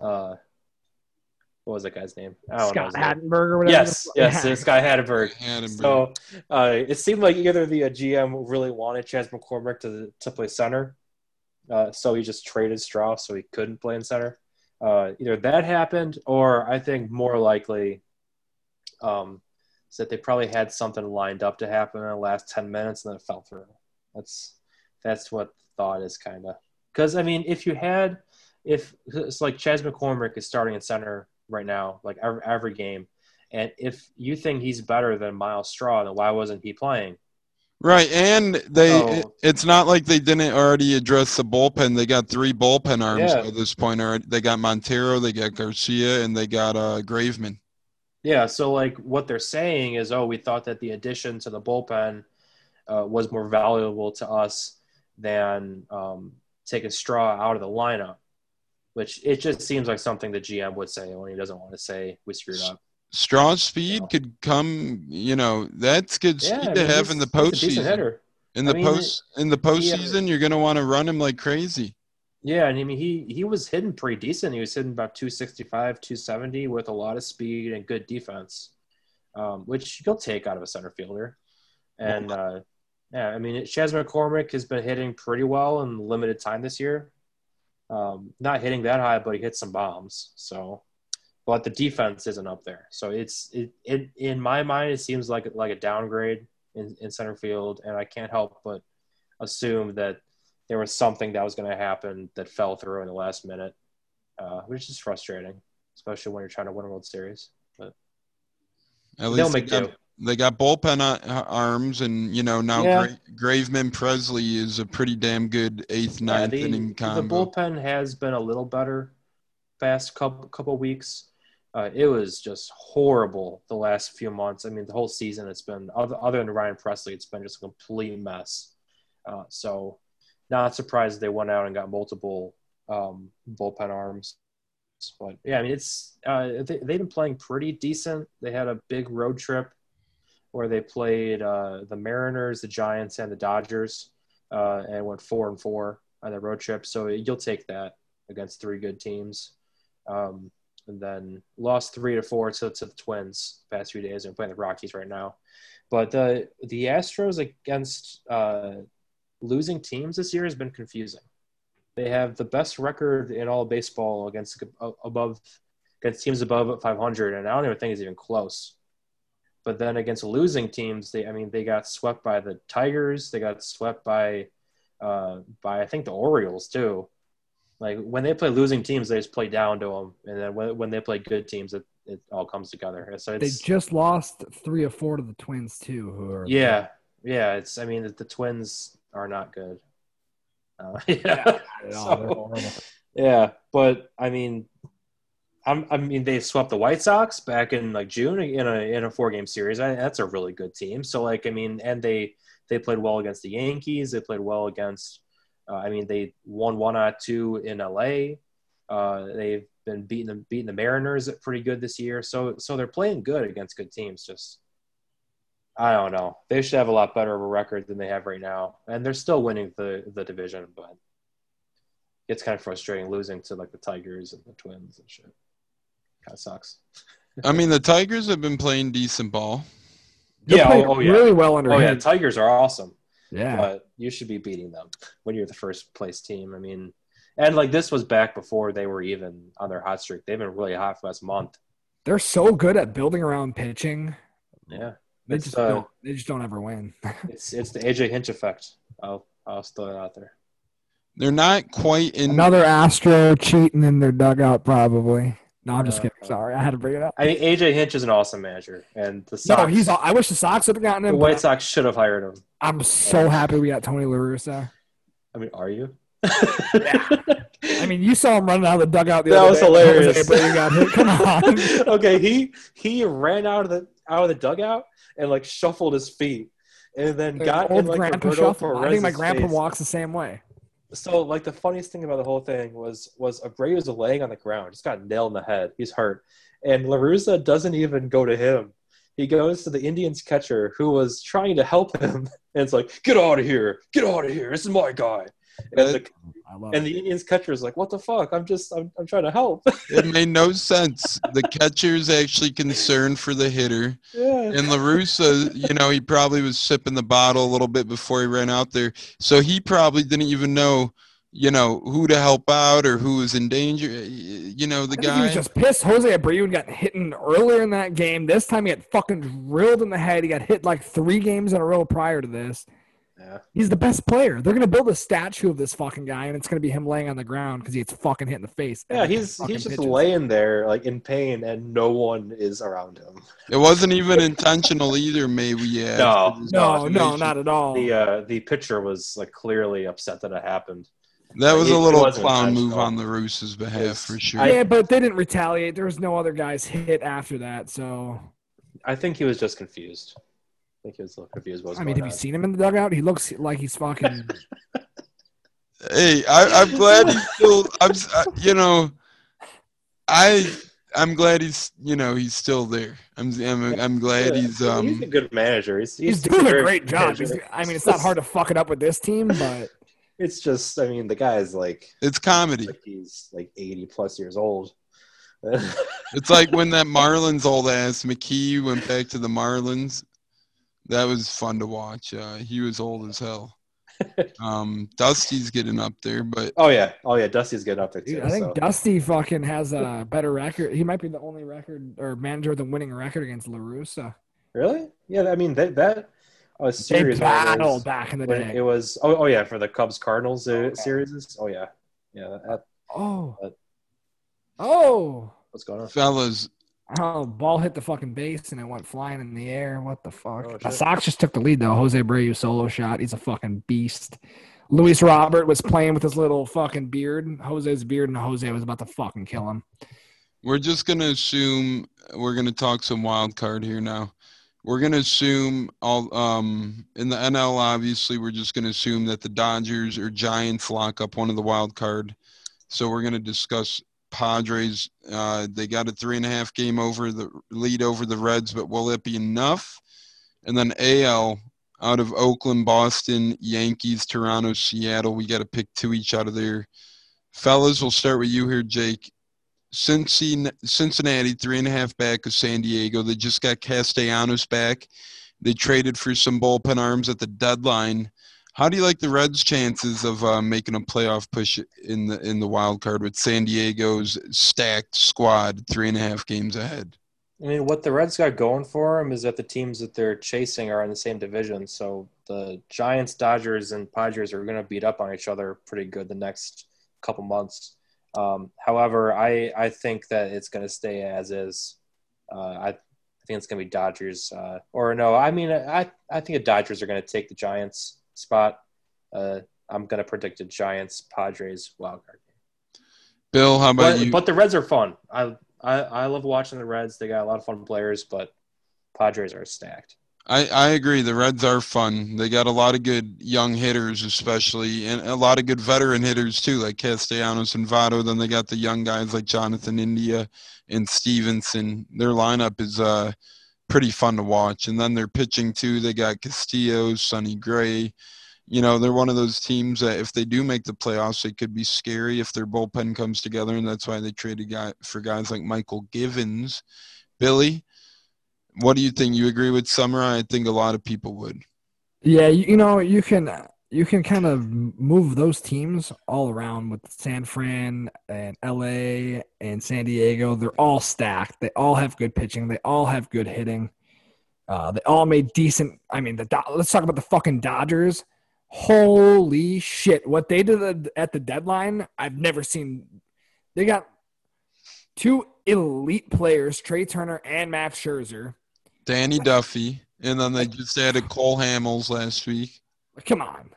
Uh, what was that guy's name? I don't know Scott his. Hattenberg or whatever. Yes, yes, Yeah. it's Scott Hatteberg. Hattenberg. So uh, it seemed like either the uh, GM really wanted Chas McCormick to to play center, uh, so he just traded Straw so he couldn't play in center. Uh, either that happened, or I think more likely, um, is that they probably had something lined up to happen in the last ten minutes and then it fell through. That's that's what the thought is kind of because I mean if you had if it's like Chas McCormick is starting in center right now like every, every game and if you think he's better than Myles Straw, then why wasn't he playing? Right, and they so, it's not like they didn't already address the bullpen. They got three bullpen arms Yeah. by this point already. They got Montero, they got Garcia, and they got uh Graveman. Yeah, so like what they're saying is, oh, we thought that the addition to the bullpen uh, was more valuable to us than um, taking Straw out of the lineup, which it just seems like something the GM would say when he doesn't want to say we screwed up. Straw speed could come, you know, that's good speed Yeah, I to mean, have in the postseason. In I the mean, post in the he, postseason, you're gonna want to run him like crazy. Yeah, and I mean he he was hitting pretty decent. He was hitting about 265, 270 with a lot of speed and good defense, um, which you'll take out of a center fielder. And uh, yeah, I mean Chas McCormick has been hitting pretty well in limited time this year. Um, not hitting that high, but he hit some bombs. So, but the defense isn't up there. So it's it, it in my mind it seems like like a downgrade in, in center field, and I can't help but assume that there was something that was going to happen that fell through in the last minute, uh, which is frustrating. especially when you're trying to win a World Series. But At they'll make do. They got bullpen uh, arms, and you know now Yeah. Gra- Graveman Pressly is a pretty damn good eighth, Yeah, ninth the, inning the bullpen has been a little better past couple couple weeks. Uh, it was just horrible the last few months. I mean, the whole season it's been other, other than Ryan Pressly, it's been just a complete mess. Uh, so, not surprised they went out and got multiple um, bullpen arms. But yeah, I mean, it's uh, they, they've been playing pretty decent. They had a big road trip where they played uh, the Mariners, the Giants, and the Dodgers, uh, and went four and four on the road trip. So you'll take that against three good teams. Um, and then lost three to four to, to the Twins the past few days and playing the Rockies right now. But the the Astros against uh, losing teams this year has been confusing. They have the best record in all baseball against above against teams above 500, and I don't even think it's even close. But then against losing teams, they I mean they got swept by the Tigers, they got swept by uh, by I think the Orioles too. Like when they play losing teams, they just play down to them, and then when, when they play good teams, it, it all comes together. So They just lost three or four to the Twins too, who are yeah, yeah. It's I mean the, the Twins are not good. Uh, yeah, Not at all. They're So- yeah, but I mean, I'm, I mean they swept the White Sox back in like June in a in a four game series. I, that's a really good team. So like I mean, and they they played well against the Yankees. They played well against. Uh, I mean, they won one out two in LA. Uh, they've been beating them beating the Mariners pretty good this year. So so they're playing good against good teams. Just I don't know. They should have a lot better of a record than they have right now, and they're still winning the the division, but it's kind of frustrating losing to like the Tigers and the Twins and shit. Kind of sucks. I mean, the Tigers have been playing decent ball. They're Yeah, oh, oh, yeah. really well under Oh yeah, him. Tigers are awesome, Yeah. but you should be beating them when you're the first place team. I mean, and like this was back before they were even on their hot streak. They've been really hot for the last month. They're so good at building around pitching. Yeah, They just uh, don't. They just don't ever win. it's it's the AJ Hinch effect. I'll I'll throw it out there. They're not quite in. Another Astro cheating in their dugout, probably. No, I'm just Uh, kidding. Sorry, I had to bring it up. I mean, AJ Hinch is an awesome manager, and the No, Sox, he's. I wish the Sox would have gotten the him. White Sox should have hired him. I'm so happy we got Tony La Russa. I mean, are you? I mean, you saw him running out of the dugout. The That other was day. hilarious. Jose Abreu got hit. Come on. okay, he he ran out of the out of the dugout and like shuffled his feet, and then got Old in like grandpa Roberto shuffle. I think my grandpa face. walks the same way. So like the funniest thing about the whole thing was was Abreu was laying on the ground, just got nailed in the head. He's hurt, and La Russa doesn't even go to him. He goes to the Indians catcher who was trying to help him, and it's like, "Get out of here! Get out of here! This is my guy." And the, I love and the Indians catcher is like, "What the fuck? I'm just I'm, I'm trying to help." It made no sense. The catcher is actually concerned for the hitter. yeah. And LaRussa, you know, he probably was sipping the bottle a little bit before he ran out there. So he probably didn't even know, you know, who to help out or who was in danger. You know, the I think he was guy. just pissed. Jose Abreu got hit in earlier in that game. This time he got fucking drilled in the head. He got hit like three games in a row prior to this. Yeah. He's the best player. They're gonna build a statue of this fucking guy, and it's gonna be him laying on the ground because he gets fucking hit in the face. Yeah, he's he's just pitches. laying there like in pain, and no one is around him. It wasn't even intentional either, Maybe yeah. No, No, no, not at all. The uh, the pitcher was like clearly upset that it happened. That was It- a little wasn't clown move on the LaRussa's behalf, It's- for sure. I- yeah, but they didn't retaliate. There was no other guys hit after that. So I think he was just confused. I think he was a little confused. What was I mean, going have you seen him in the dugout? He looks like he's fucking. Hey, I, I'm glad he's still. I'm, s- uh, you know, I I'm glad he's you know he's still there. I'm I'm, I'm glad Yeah, he's he's a um. good manager. He's, He's he's, doing a great job. He's, I mean, it's not hard to fuck it up with this team, but It's just, I mean, the guy's like, It's comedy. like he's like 80 plus years old. It's like when that Marlins old ass McKee went back to the Marlins. That was fun to watch. Uh, he was old as hell. Um, Dusty's getting up there, but oh yeah, oh yeah, Dusty's getting up there too. dude, I think so. Dusty fucking has a better record. He might be the only record or manager with a winning record against La Russa. Really? Yeah, I mean that that They series when it back in the day. it was oh, oh yeah for the Cubs Cardinals uh, Okay. series. Oh yeah, yeah. That, oh, But- oh, What's going on? fellas. Oh, ball hit the fucking base and it went flying in the air. What the fuck? Oh, the. Sox just took the lead though. Jose Abreu solo shot. He's a fucking beast. Luis Robert was playing with his little fucking beard. Jose's beard, and Jose was about to fucking kill him. We're just gonna assume we're gonna talk some wild card here now. We're gonna assume all um in the NL obviously we're just gonna assume that the Dodgers or Giants lock up one of the wild card. So we're gonna discuss Padres. Uh, they got a three and a half game over the lead over the Reds, but will it be enough? And then AL out of Oakland, Boston, Yankees, Toronto, Seattle. We got to pick two each out of there. Fellas, we'll start with you here, Jake. Cincinnati, Cincinnati, three and a half back of San Diego. They just got Castellanos back. They traded for some bullpen arms at the deadline. How do you like the Reds' chances of uh, making a playoff push in the in the wild card with San Diego's stacked squad, three and a half games ahead? I mean, what the Reds got going for them is that the teams that they're chasing are in the same division. So the Giants, Dodgers, and Padres are going to beat up on each other pretty good the next couple months. Um, however, I I think that it's going to stay as is. Uh, I, I think it's going to be Dodgers, uh, or no, I mean, I I think the Dodgers are going to take the Giants spot. Uh, I'm going to predict a Giants Padres wild card. Game. Bill, how about But, you? but the Reds are fun. I, I I love watching the Reds. They got a lot of fun players, but Padres are stacked. I, I agree. The Reds are fun. They got a lot of good young hitters, especially, and a lot of good veteran hitters too, like Castellanos and Votto. Then they got the young guys like Jonathan India and Stephenson. Their lineup is uh pretty fun to watch. And then they're pitching too. They got Castillo, Sonny Gray. You know, they're one of those teams that if they do make the playoffs, it could be scary if their bullpen comes together, and that's why they traded guy for guys like Mychal Givens. Billy, what do you think? You agree with Summer? I think a lot of people would. Yeah, you, you know, you can you can kind of move those teams all around with San Fran and LA and San Diego. They're all stacked. They all have good pitching. They all have good hitting. Uh, they all made decent. I mean, the let's talk about the fucking Dodgers. Holy shit! What they did at the deadline, I've never seen. They got two elite players, Trea Turner and Max Scherzer. Danny Duffy, and then they just added Cole Hamels last week. Come on.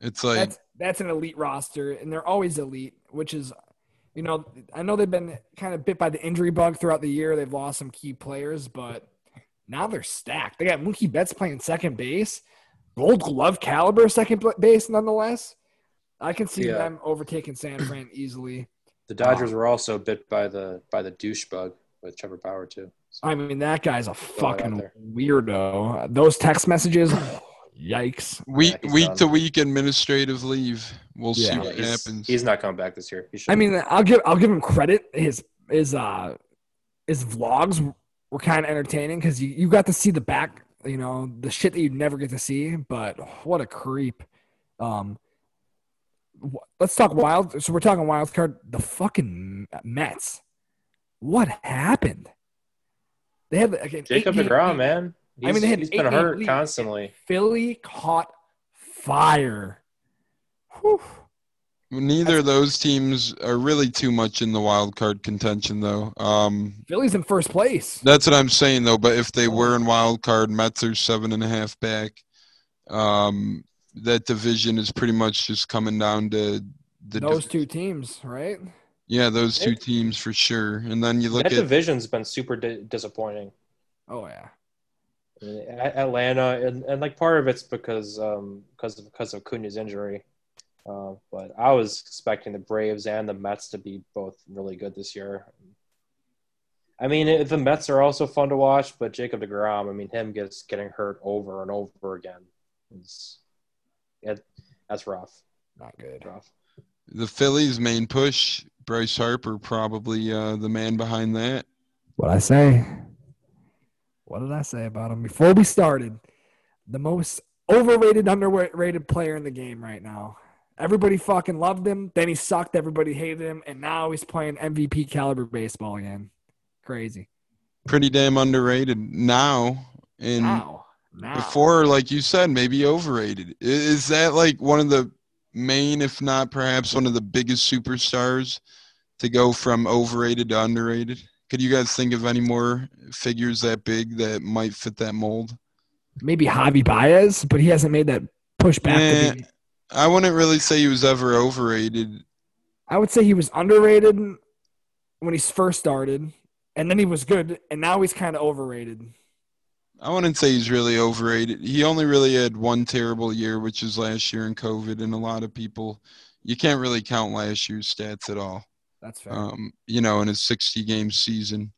It's like that's that's an elite roster, and they're always elite, which is, you know, I know they've been kind of bit by the injury bug throughout the year. They've lost some key players, but now they're stacked. They got Mookie Betts playing second base, Gold Glove caliber second base, nonetheless. I can see Yeah. them overtaking San Fran easily. The Dodgers Wow. were also bit by the by the douche bug with Trevor Bauer too. So, I mean, that guy's a fucking weirdo. Those text messages, yikes. week he's week done. to week administrative leave. We'll see what he's, happens. he's not coming back this year. He. I mean, I'll give I'll give him credit. His his uh his vlogs were kind of entertaining because you, you got to see the back, you know, the shit that you'd never get to see. But what a creep. Um, wh- let's talk wild. So we're talking wild card. The fucking Mets. What happened? They had like an Jacob eight-game Degrom, man. He's, I mean, they had he's an been hurt lead. constantly. Philly caught fire. Whew. Neither of those teams are really too much in the wild card contention, though. Um, Philly's in first place. that's what I'm saying, though. But if they were in wild card, Mets are seven and a half back. Um, that division is pretty much just coming down to the Those div- two teams, right? yeah, those two teams for sure. And then you look That at that division's been super di- disappointing. Oh yeah. I Atlanta, and, and like part of it's because um because of because of Cunha's injury. Uh, but I was expecting the Braves and the Mets to be both really good this year. I mean, it, the Mets are also fun to watch, but Jacob Degrom, I mean, him gets getting hurt over and over again. It's, it, that's rough. Not good. Rough. the Phillies' main push, Bryce Harper probably uh, the man behind that. What I say? What did I say about him before we started? The most overrated, underrated player in the game right now. Everybody fucking loved him. Then he sucked. Everybody hated him, and now he's playing MVP caliber baseball again. Crazy. Pretty damn underrated now. And Now, now. before, like you said, maybe overrated. Is that like one of the main, if not perhaps one of the biggest superstars to go from overrated to underrated? Could you guys think of any more figures that big that might fit that mold? Maybe Javy Baez, but he hasn't made that push back. Eh, to be, I wouldn't really say he was ever overrated. I would say he was underrated when he first started, and then he was good, and now he's kind of overrated. I wouldn't say he's really overrated. He only really had one terrible year, which was last year in COVID, and a lot of people, you can't really count last year's stats at all. That's fair. Um, you know, in his 60 game season,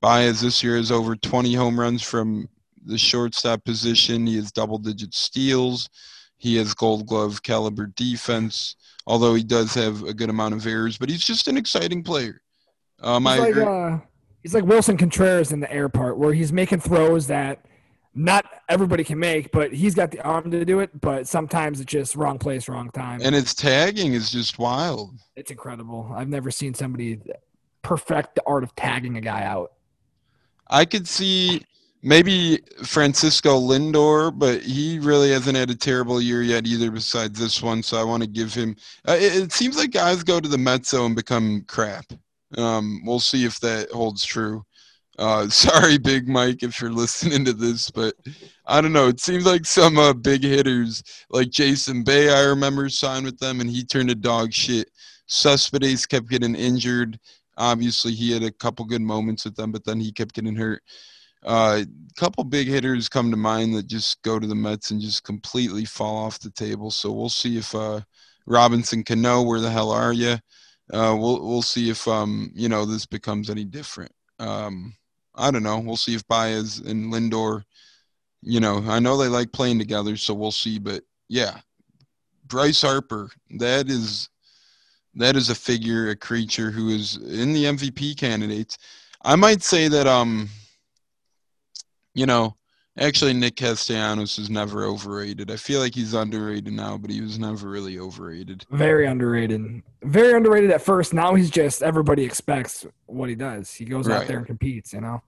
Baez this year has over 20 home runs from the shortstop position. He has double digit steals. He has Gold Glove caliber defense. Although he does have a good amount of errors, but he's just an exciting player. Um, he's I like uh, he's like Willson Contreras in the air part, where he's making throws that not everybody can make, but he's got the arm to do it. But sometimes it's just wrong place, wrong time. and his tagging is just wild. it's incredible. I've never seen somebody perfect the art of tagging a guy out. I could see maybe Francisco Lindor, but he really hasn't had a terrible year yet either. Besides this one, so I want to give him. Uh, it, it seems like guys go to the though and become crap. Um, we'll see if that holds true. Uh, sorry, Big Mike, if you're listening to this, but I don't know. It seems like some uh, big hitters, like Jason Bay, I remember signed with them, and he turned to dog shit. Cespedes kept getting injured. Obviously, he had a couple good moments with them, but then he kept getting hurt. A uh, couple big hitters come to mind that just go to the Mets and just completely fall off the table. So we'll see if uh, Robinson Cano, where the hell are you? Uh, we'll we'll see if um you know this becomes any different. Um, I don't know. We'll see if Baez and Lindor, you know, I know they like playing together, so we'll see. But yeah, Bryce Harper, that is that is a figure, a creature who is in the MVP candidates. I might say that um, you know, actually Nick Castellanos was never overrated. I feel like he's underrated now, but he was never really overrated. Very underrated. Very underrated at first. Now he's just everybody expects what he does. He goes Right. out there and competes. You know.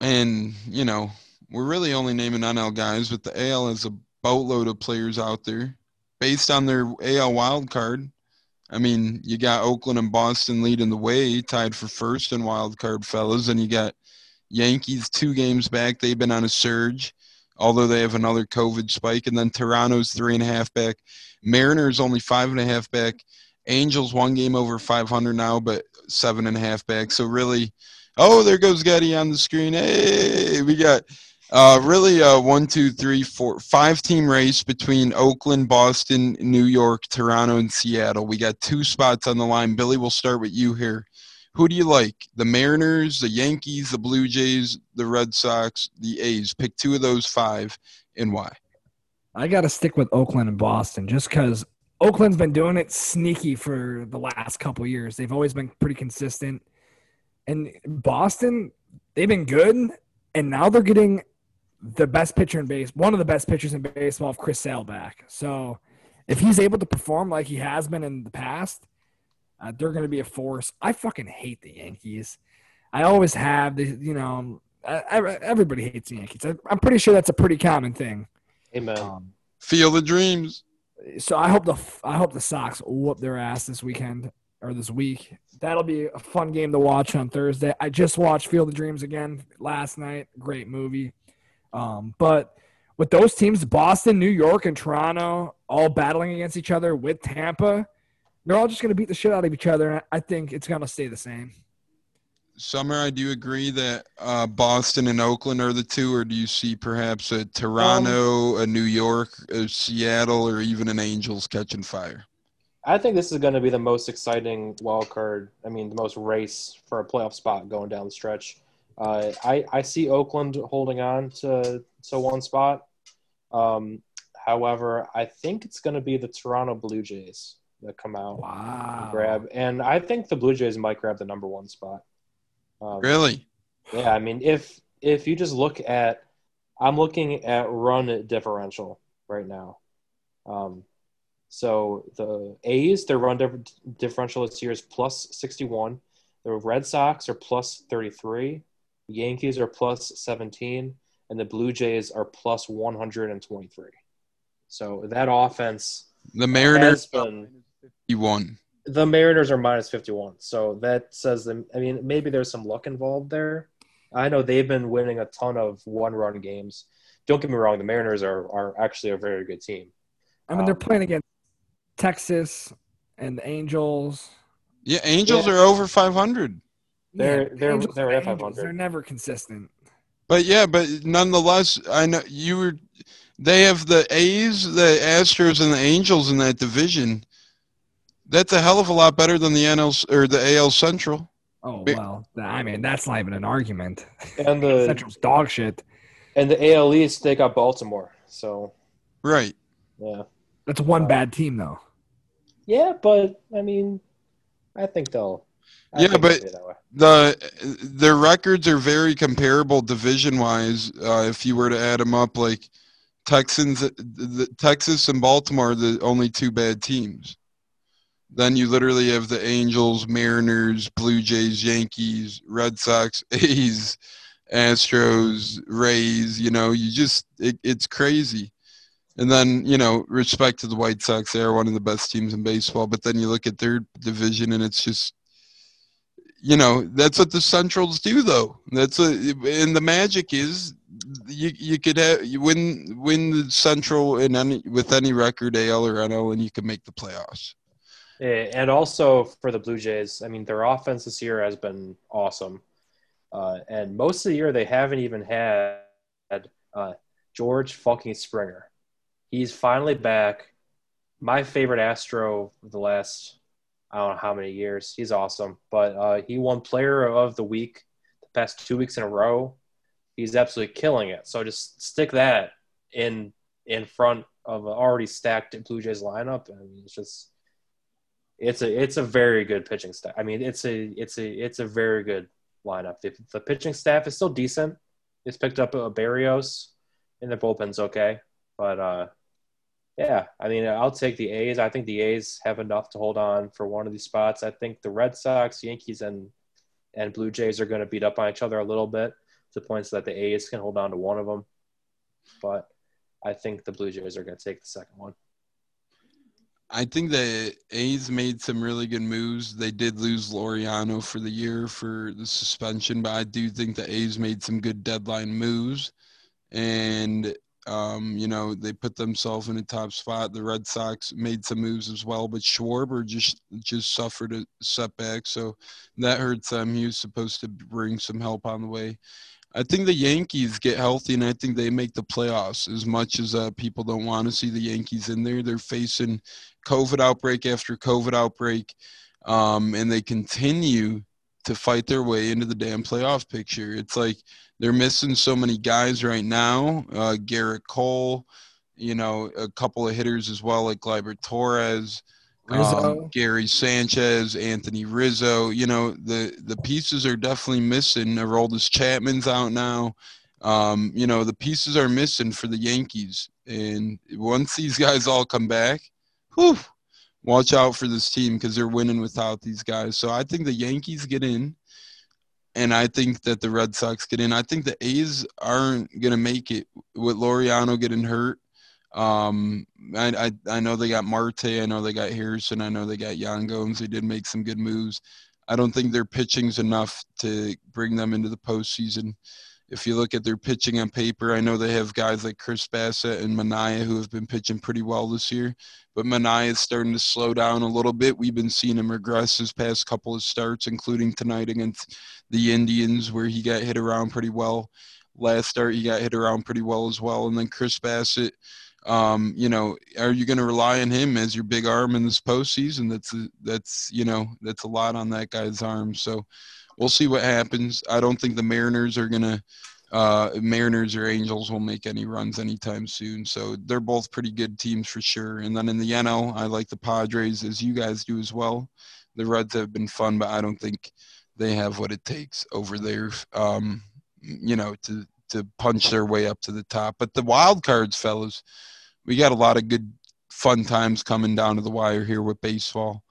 And, you know, we're really only naming NL guys, but the AL has a boatload of players out there based on their AL wild card. I mean, you got Oakland and Boston leading the way, tied for first in wild card, fellas, and you got Yankees two games back. They've been on a surge, although they have another COVID spike, and then Toronto's three and a half back. Mariners only five and a half back. Angels one game over 500 now, but seven and a half back. So really, oh, there goes Getty on the screen. Hey, we got uh, really a one, two, three, four, five team race between Oakland, Boston, New York, Toronto, and Seattle. We got two spots on the line. Billy, we'll start with you here. Who do you like? The Mariners, the Yankees, the Blue Jays, the Red Sox, the A's. Pick two of those five and why. I got to stick with Oakland and Boston just because Oakland's been doing it sneaky for the last couple years. They've always been pretty consistent. And Boston, they've been good, and now they're getting the best pitcher in base, one of the best pitchers in baseball, of Chris Sale back. So if he's able to perform like he has been in the past, uh, they're going to be a force. I fucking hate the Yankees. I always have. The, you know, I, I, everybody hates the Yankees. I, I'm pretty sure that's a pretty common thing. Amen. Um, Feel the dreams. so I hope the I hope the Sox whoop their ass this weekend or this week. That'll be a fun game to watch on Thursday. I just watched Field of Dreams again last night. Great movie. Um, but with those teams, Boston, New York, and Toronto, all battling against each other with Tampa, they're all just going to beat the shit out of each other. And I think it's going to stay the same. Summer, I do agree that uh, Boston and Oakland are the two, or do you see perhaps a Toronto, a New York, a Seattle, or even an Angels catching fire? I think this is going to be the most exciting wild card. I mean, the most race for a playoff spot going down the stretch. Uh, I I see Oakland holding on to to one spot. Um, however, I think it's going to be the Toronto Blue Jays that come out Wow. and grab, and I think the Blue Jays might grab the number one spot. Um, Really? Yeah, I mean, if if you just look at, I'm looking at run differential right now. Um, so the A's, their run dif- differential this year is plus 61. The Red Sox are plus 33. Yankees are plus 17, and the Blue Jays are plus 123. So that offense The has Mariners been 51. the Mariners are minus 51. So that says them. I mean, maybe there's some luck involved there. I know they've been winning a ton of one-run games. Don't get me wrong; the Mariners are are actually a very good team. I mean, they're Um, playing against Texas and the Angels. Yeah, Angels Yeah. are over 500. They're- Yeah, they're- Angels they're are at Angels. 500. They're never consistent. But yeah, but nonetheless, I know you were. They have the A's, the Astros, and the Angels in that division. That's a hell of a lot better than the NL or the AL Central. Oh well, I mean that's not even an argument. And the Central's dog shit. and the AL East they got Baltimore. So Right. yeah, That's one bad team though. yeah, but I mean, I think they'll. I Yeah, think but- they'll that way. the their records are very comparable division wise. Uh, if you were to add them up, like Texans, the, the Texas and Baltimore are the only two bad teams. Then you literally have the Angels, Mariners, Blue Jays, Yankees, Red Sox, A's, Astros, Rays. You know, you just it, it's crazy. And then you know, respect to the White Sox, they are one of the best teams in baseball. But then you look at their division, and it's just you know that's what the centrals do though that's a, and the magic is you you could have you win win the central in any with any record AL or NL and you can make the playoffs and also for the Blue Jays, I mean, their offense this year has been awesome. Uh, and most of the year, they haven't even had uh, George fucking Springer. He's finally back. My favorite Astro of the last, I don't know how many years. He's awesome. But uh, he won Player of the Week the past two weeks in a row. He's absolutely killing it. So just stick that in in front of an already stacked Blue Jays lineup. Mean, it's just it's a it's a very good pitching staff. I mean, it's a it's a it's a very good lineup. The, the pitching staff is still decent. It's picked up a Berrios, and the bullpen's okay. But uh, yeah, I mean, I'll take the A's. I think the A's have enough to hold on for one of these spots. I think the Red Sox, Yankees, and and Blue Jays are going to beat up on each other a little bit to the point so that the A's can hold on to one of them. But I think the Blue Jays are going to take the second one. I think the A's made some really good moves. They did lose Laureano for the year for the suspension, but I do think the A's made some good deadline moves. And um, you know, they put themselves in a top spot. The Red Sox made some moves as well, but Schwarber just just suffered a setback, so that hurts them. He was supposed to bring some help on the way. I think the Yankees get healthy, and I think they make the playoffs. As much as uh, people don't want to see the Yankees in there, they're facing COVID outbreak after COVID outbreak, um, and they continue to fight their way into the damn playoff picture. It's like they're missing so many guys right now. Uh, Gerrit Cole, you know, a couple of hitters as well, like Gleyber Torres. Um, Gary Sanchez, Anthony Rizzo. You know, the the pieces are definitely missing. Aroldis Chapman's out now. Um, you know, the pieces are missing for the Yankees. And once these guys all come back, whew, watch out for this team because they're winning without these guys. So I think the Yankees get in. And I think that the Red Sox get in. I think the A's aren't going to make it with Laureano getting hurt. Um, I, I I know they got Marte. I know they got Harrison. I know they got Yan Gomes. They did make some good moves. I don't think their pitching's enough to bring them into the postseason. If you look at their pitching on paper, I know they have guys like Chris Bassitt and Manaea who have been pitching pretty well this year, but Manaea is starting to slow down a little bit. We've been seeing him regress his past couple of starts, including tonight against the Indians, where he got hit around pretty well. Last start, he got hit around pretty well as well. And then Chris Bassitt, um, you know, are you going to rely on him as your big arm in this postseason? That's a, that's you know that's a lot on that guy's arm. So we'll see what happens. I don't think the Mariners are going to. Uh, Mariners or Angels will make any runs anytime soon. So they're both pretty good teams for sure. And then in the NL, I like the Padres as you guys do as well. The Reds have been fun, but I don't think they have what it takes over there. Um, you know, to to punch their way up to the top. But the wild cards, fellas, we got a lot of good fun times coming down to the wire here with baseball.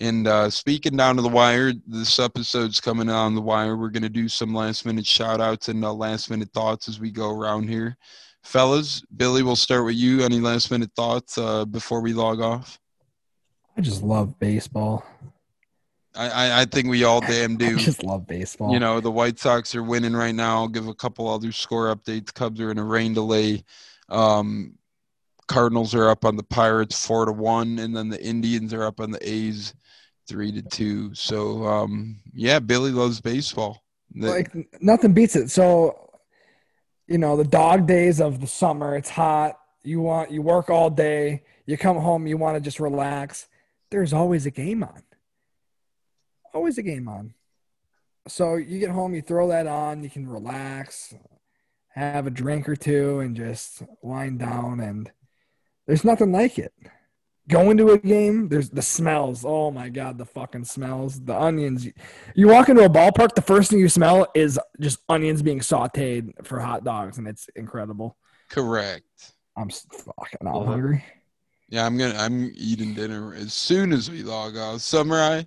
And uh, speaking down to the wire, this episode's coming on the wire. We're going to do some last minute shout outs and uh, last minute thoughts as we go around here. Fellas, Billy, we'll start with you. Any last minute thoughts uh, before we log off? I just love baseball. I, I, I think we all damn do. I just love baseball. You know, the White Sox are winning right now. I'll give a couple other score updates. Cubs are in a rain delay. Um, Cardinals are up on the Pirates four to one, and then the Indians are up on the A's three to two. So um, yeah, Billy loves baseball. The- like nothing beats it. So, you know, the dog days of the summer, it's hot. You want you work all day. You come home, you want to just relax. There's always a game on. Always a game on. So you get home, you throw that on, you can relax, have a drink or two, and just wind down. And there's nothing like it. Going to a game, there's the smells. Oh my god, the fucking smells. The onions. You walk into a ballpark, the first thing you smell is just onions being sauteed for hot dogs, and it's incredible. correct. I'm fucking I'm Uh-huh. hungry. Yeah, I'm gonna I'm eating dinner as soon as we log off. Samurai,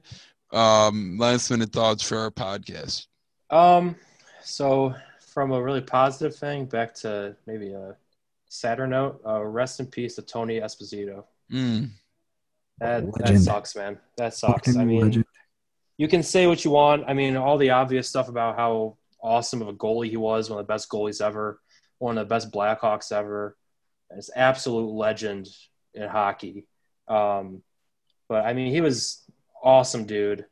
um, last minute thoughts for our podcast. Um, so from a really positive thing back to maybe a sadder note, uh, rest in peace to Tony Esposito. Mm, That that sucks, man. That sucks. Fucking I mean, legend. you can say what you want. I mean, all the obvious stuff about how awesome of a goalie he was, one of the best goalies ever, one of the best Blackhawks ever. It's absolute legend in hockey. Um, but I mean, he was awesome, dude.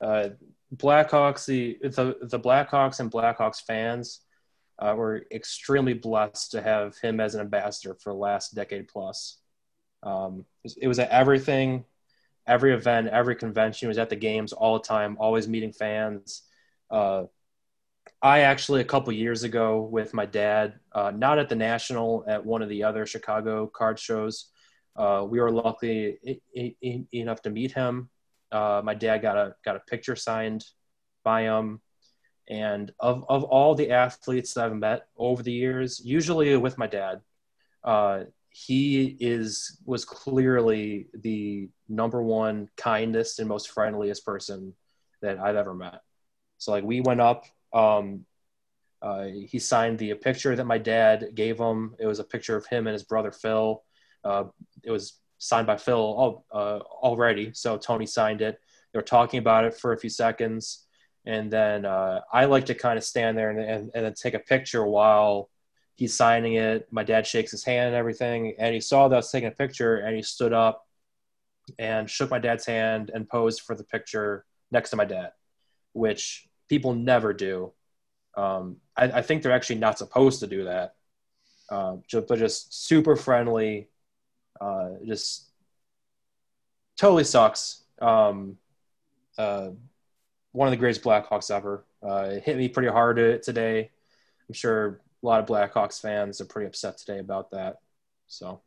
Uh, Blackhawks, the the the Blackhawks and Blackhawks fans uh, were extremely blessed to have him as an ambassador for the last decade plus. Um, it was- at everything every event, every convention. He was at the games all the time, always meeting fans. Uh, I actually, a couple years ago, with my dad, uh, not at the National, at one of the other Chicago card shows, uh, we were lucky enough to meet him. Uh, my dad got a got a picture signed by him. And of, of all the athletes that I've met over the years, usually with my dad, uh, he is was clearly the number one kindest and most friendliest person that I've ever met. So like we went up, um, uh, he signed the picture that my dad gave him. It was a picture of him and his brother Phil. Uh, it was signed by Phil uh, already, so Tony signed it. They were talking about it for a few seconds, and then uh, I like to kind of stand there and, and, and then take a picture while he's signing it. My dad shakes his hand and everything, and he saw that I was taking a picture, and he stood up and shook my dad's hand and posed for the picture next to my dad, which people never do. Um, I, I think they're actually not supposed to do that. Um, ju- but just super friendly, uh, just totally sucks. Um, uh, one of the greatest Blackhawks ever. Uh, it hit me pretty hard today. I'm sure a lot of Blackhawks fans are pretty upset today about that. So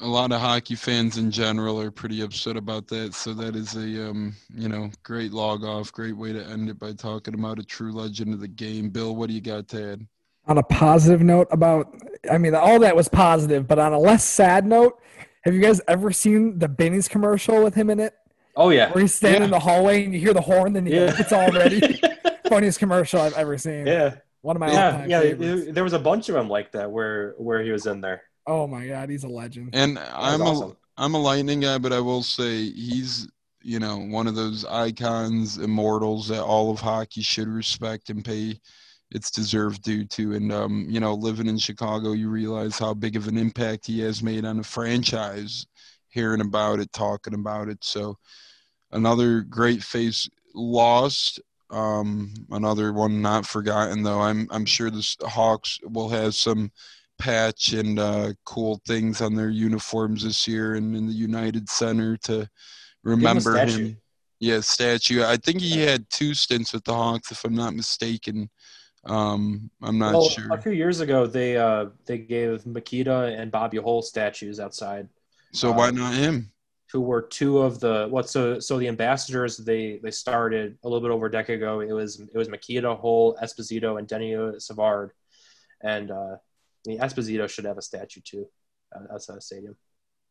a lot of hockey fans in general are pretty upset about that. So that is a um, you know great log off, great way to end it by talking about a true legend of the game. Bill, what do you got to add? On a positive note about, I mean, all that was positive, but on a less sad note, have you guys ever seen the Binny's commercial with him in it? oh yeah, Where he's standing Yeah. in the hallway and you hear the horn, then he Yeah. it's all ready. Funniest commercial I've ever seen. yeah, One of my yeah, all-time yeah. favorites. there was a bunch of them like that where where he was in there. Oh my god, he's a legend. And That I'm was a awesome. am a lightning guy, but I will say he's you know one of those icons, immortals that all of hockey should respect and pay its deserved due to. And um, you know, living in Chicago, you realize how big of an impact he has made on the franchise. Hearing about it, talking about it, so another great face lost. Um, another one not forgotten though. I'm I'm sure the Hawks will have some patch and uh, cool things on their uniforms this year and in the United Center to remember him. Yeah, statue. I think he had two stints with the Hawks, if I'm not mistaken. Um, I'm not Well, sure. a few years ago, they uh, they gave Mikita and Bobby Hull statues outside, So why uh, not him? who were two of the what? So so the ambassadors they they started a little bit over a decade ago. It was it was Mikita, Hull, Esposito, and Denis Savard, and uh, the Esposito should have a statue too uh, outside the stadium.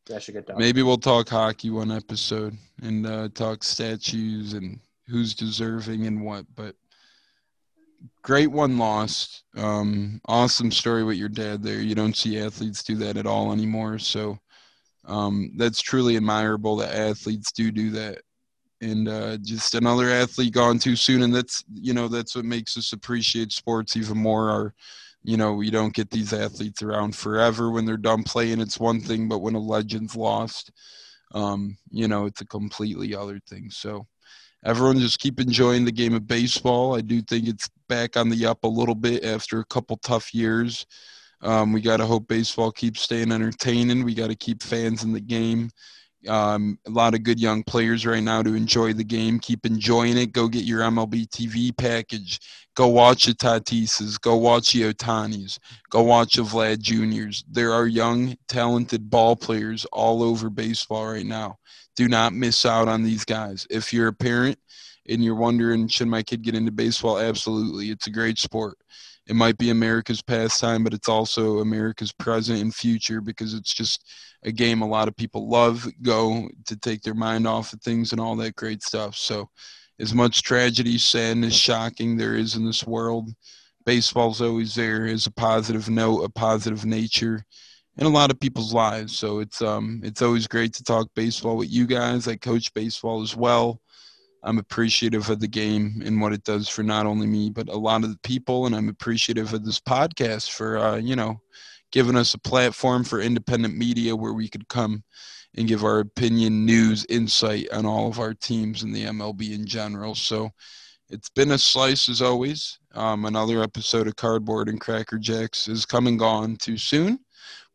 That should get done. Maybe we'll talk hockey one episode and uh, talk statues and who's deserving and what. But great one lost. Um, awesome story with your dad there. You don't see athletes do that at all anymore. So Um, that's truly admirable that athletes do do that. And uh, just another athlete gone too soon, and that's you know that's what makes us appreciate sports even more. Our you know, we don't get these athletes around forever. When they're done playing, it's one thing, but when a legend's lost, um, you know, it's a completely other thing. So everyone just keep enjoying the game of baseball. I do think it's back on the up a little bit after a couple tough years. Um, we got to hope baseball keeps staying entertaining. We got to keep fans in the game. Um, a lot of good young players right now to enjoy the game. Keep enjoying it. Go get your MLB TV package. Go watch the Tatises. Go watch the Ohtanis. Go watch the Vlad Juniors. There are young, talented ball players all over baseball right now. Do not miss out on these guys. If you're a parent and you're wondering, should my kid get into baseball? Absolutely. It's a great sport it might be America's pastime, but it's also America's present and future because it's just a game a lot of people love, go to take their mind off of things and all that great stuff. So, as much tragedy, sadness, shocking there is in this world, baseball's always there as a positive note, a positive nature in a lot of people's lives. So it's um it's always great to talk baseball with you guys. I coach baseball as well. I'm appreciative of the game and what it does for not only me but a lot of the people, and I'm appreciative of this podcast for uh, you know giving us a platform for independent media where we could come and give our opinion, news, insight on all of our teams in the MLB in general. So it's been a slice as always. Um, another episode of Cardboard and Cracker Jacks is coming gone too soon.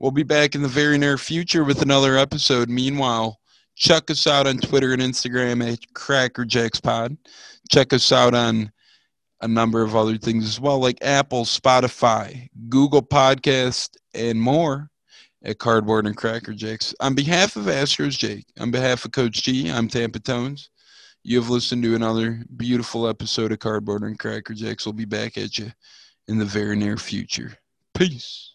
We'll be back in the very near future with another episode. Meanwhile, check us out on Twitter and Instagram at Cracker Jacks Pod. Check us out on a number of other things as well, like Apple, Spotify, Google Podcast, and more at Cardboard and Cracker Jacks. On behalf of Astros Jake, on behalf of Coach G, I'm Tampa Tones. You have listened to another beautiful episode of Cardboard and Cracker Jacks. We'll be back at you in the very near future. Peace.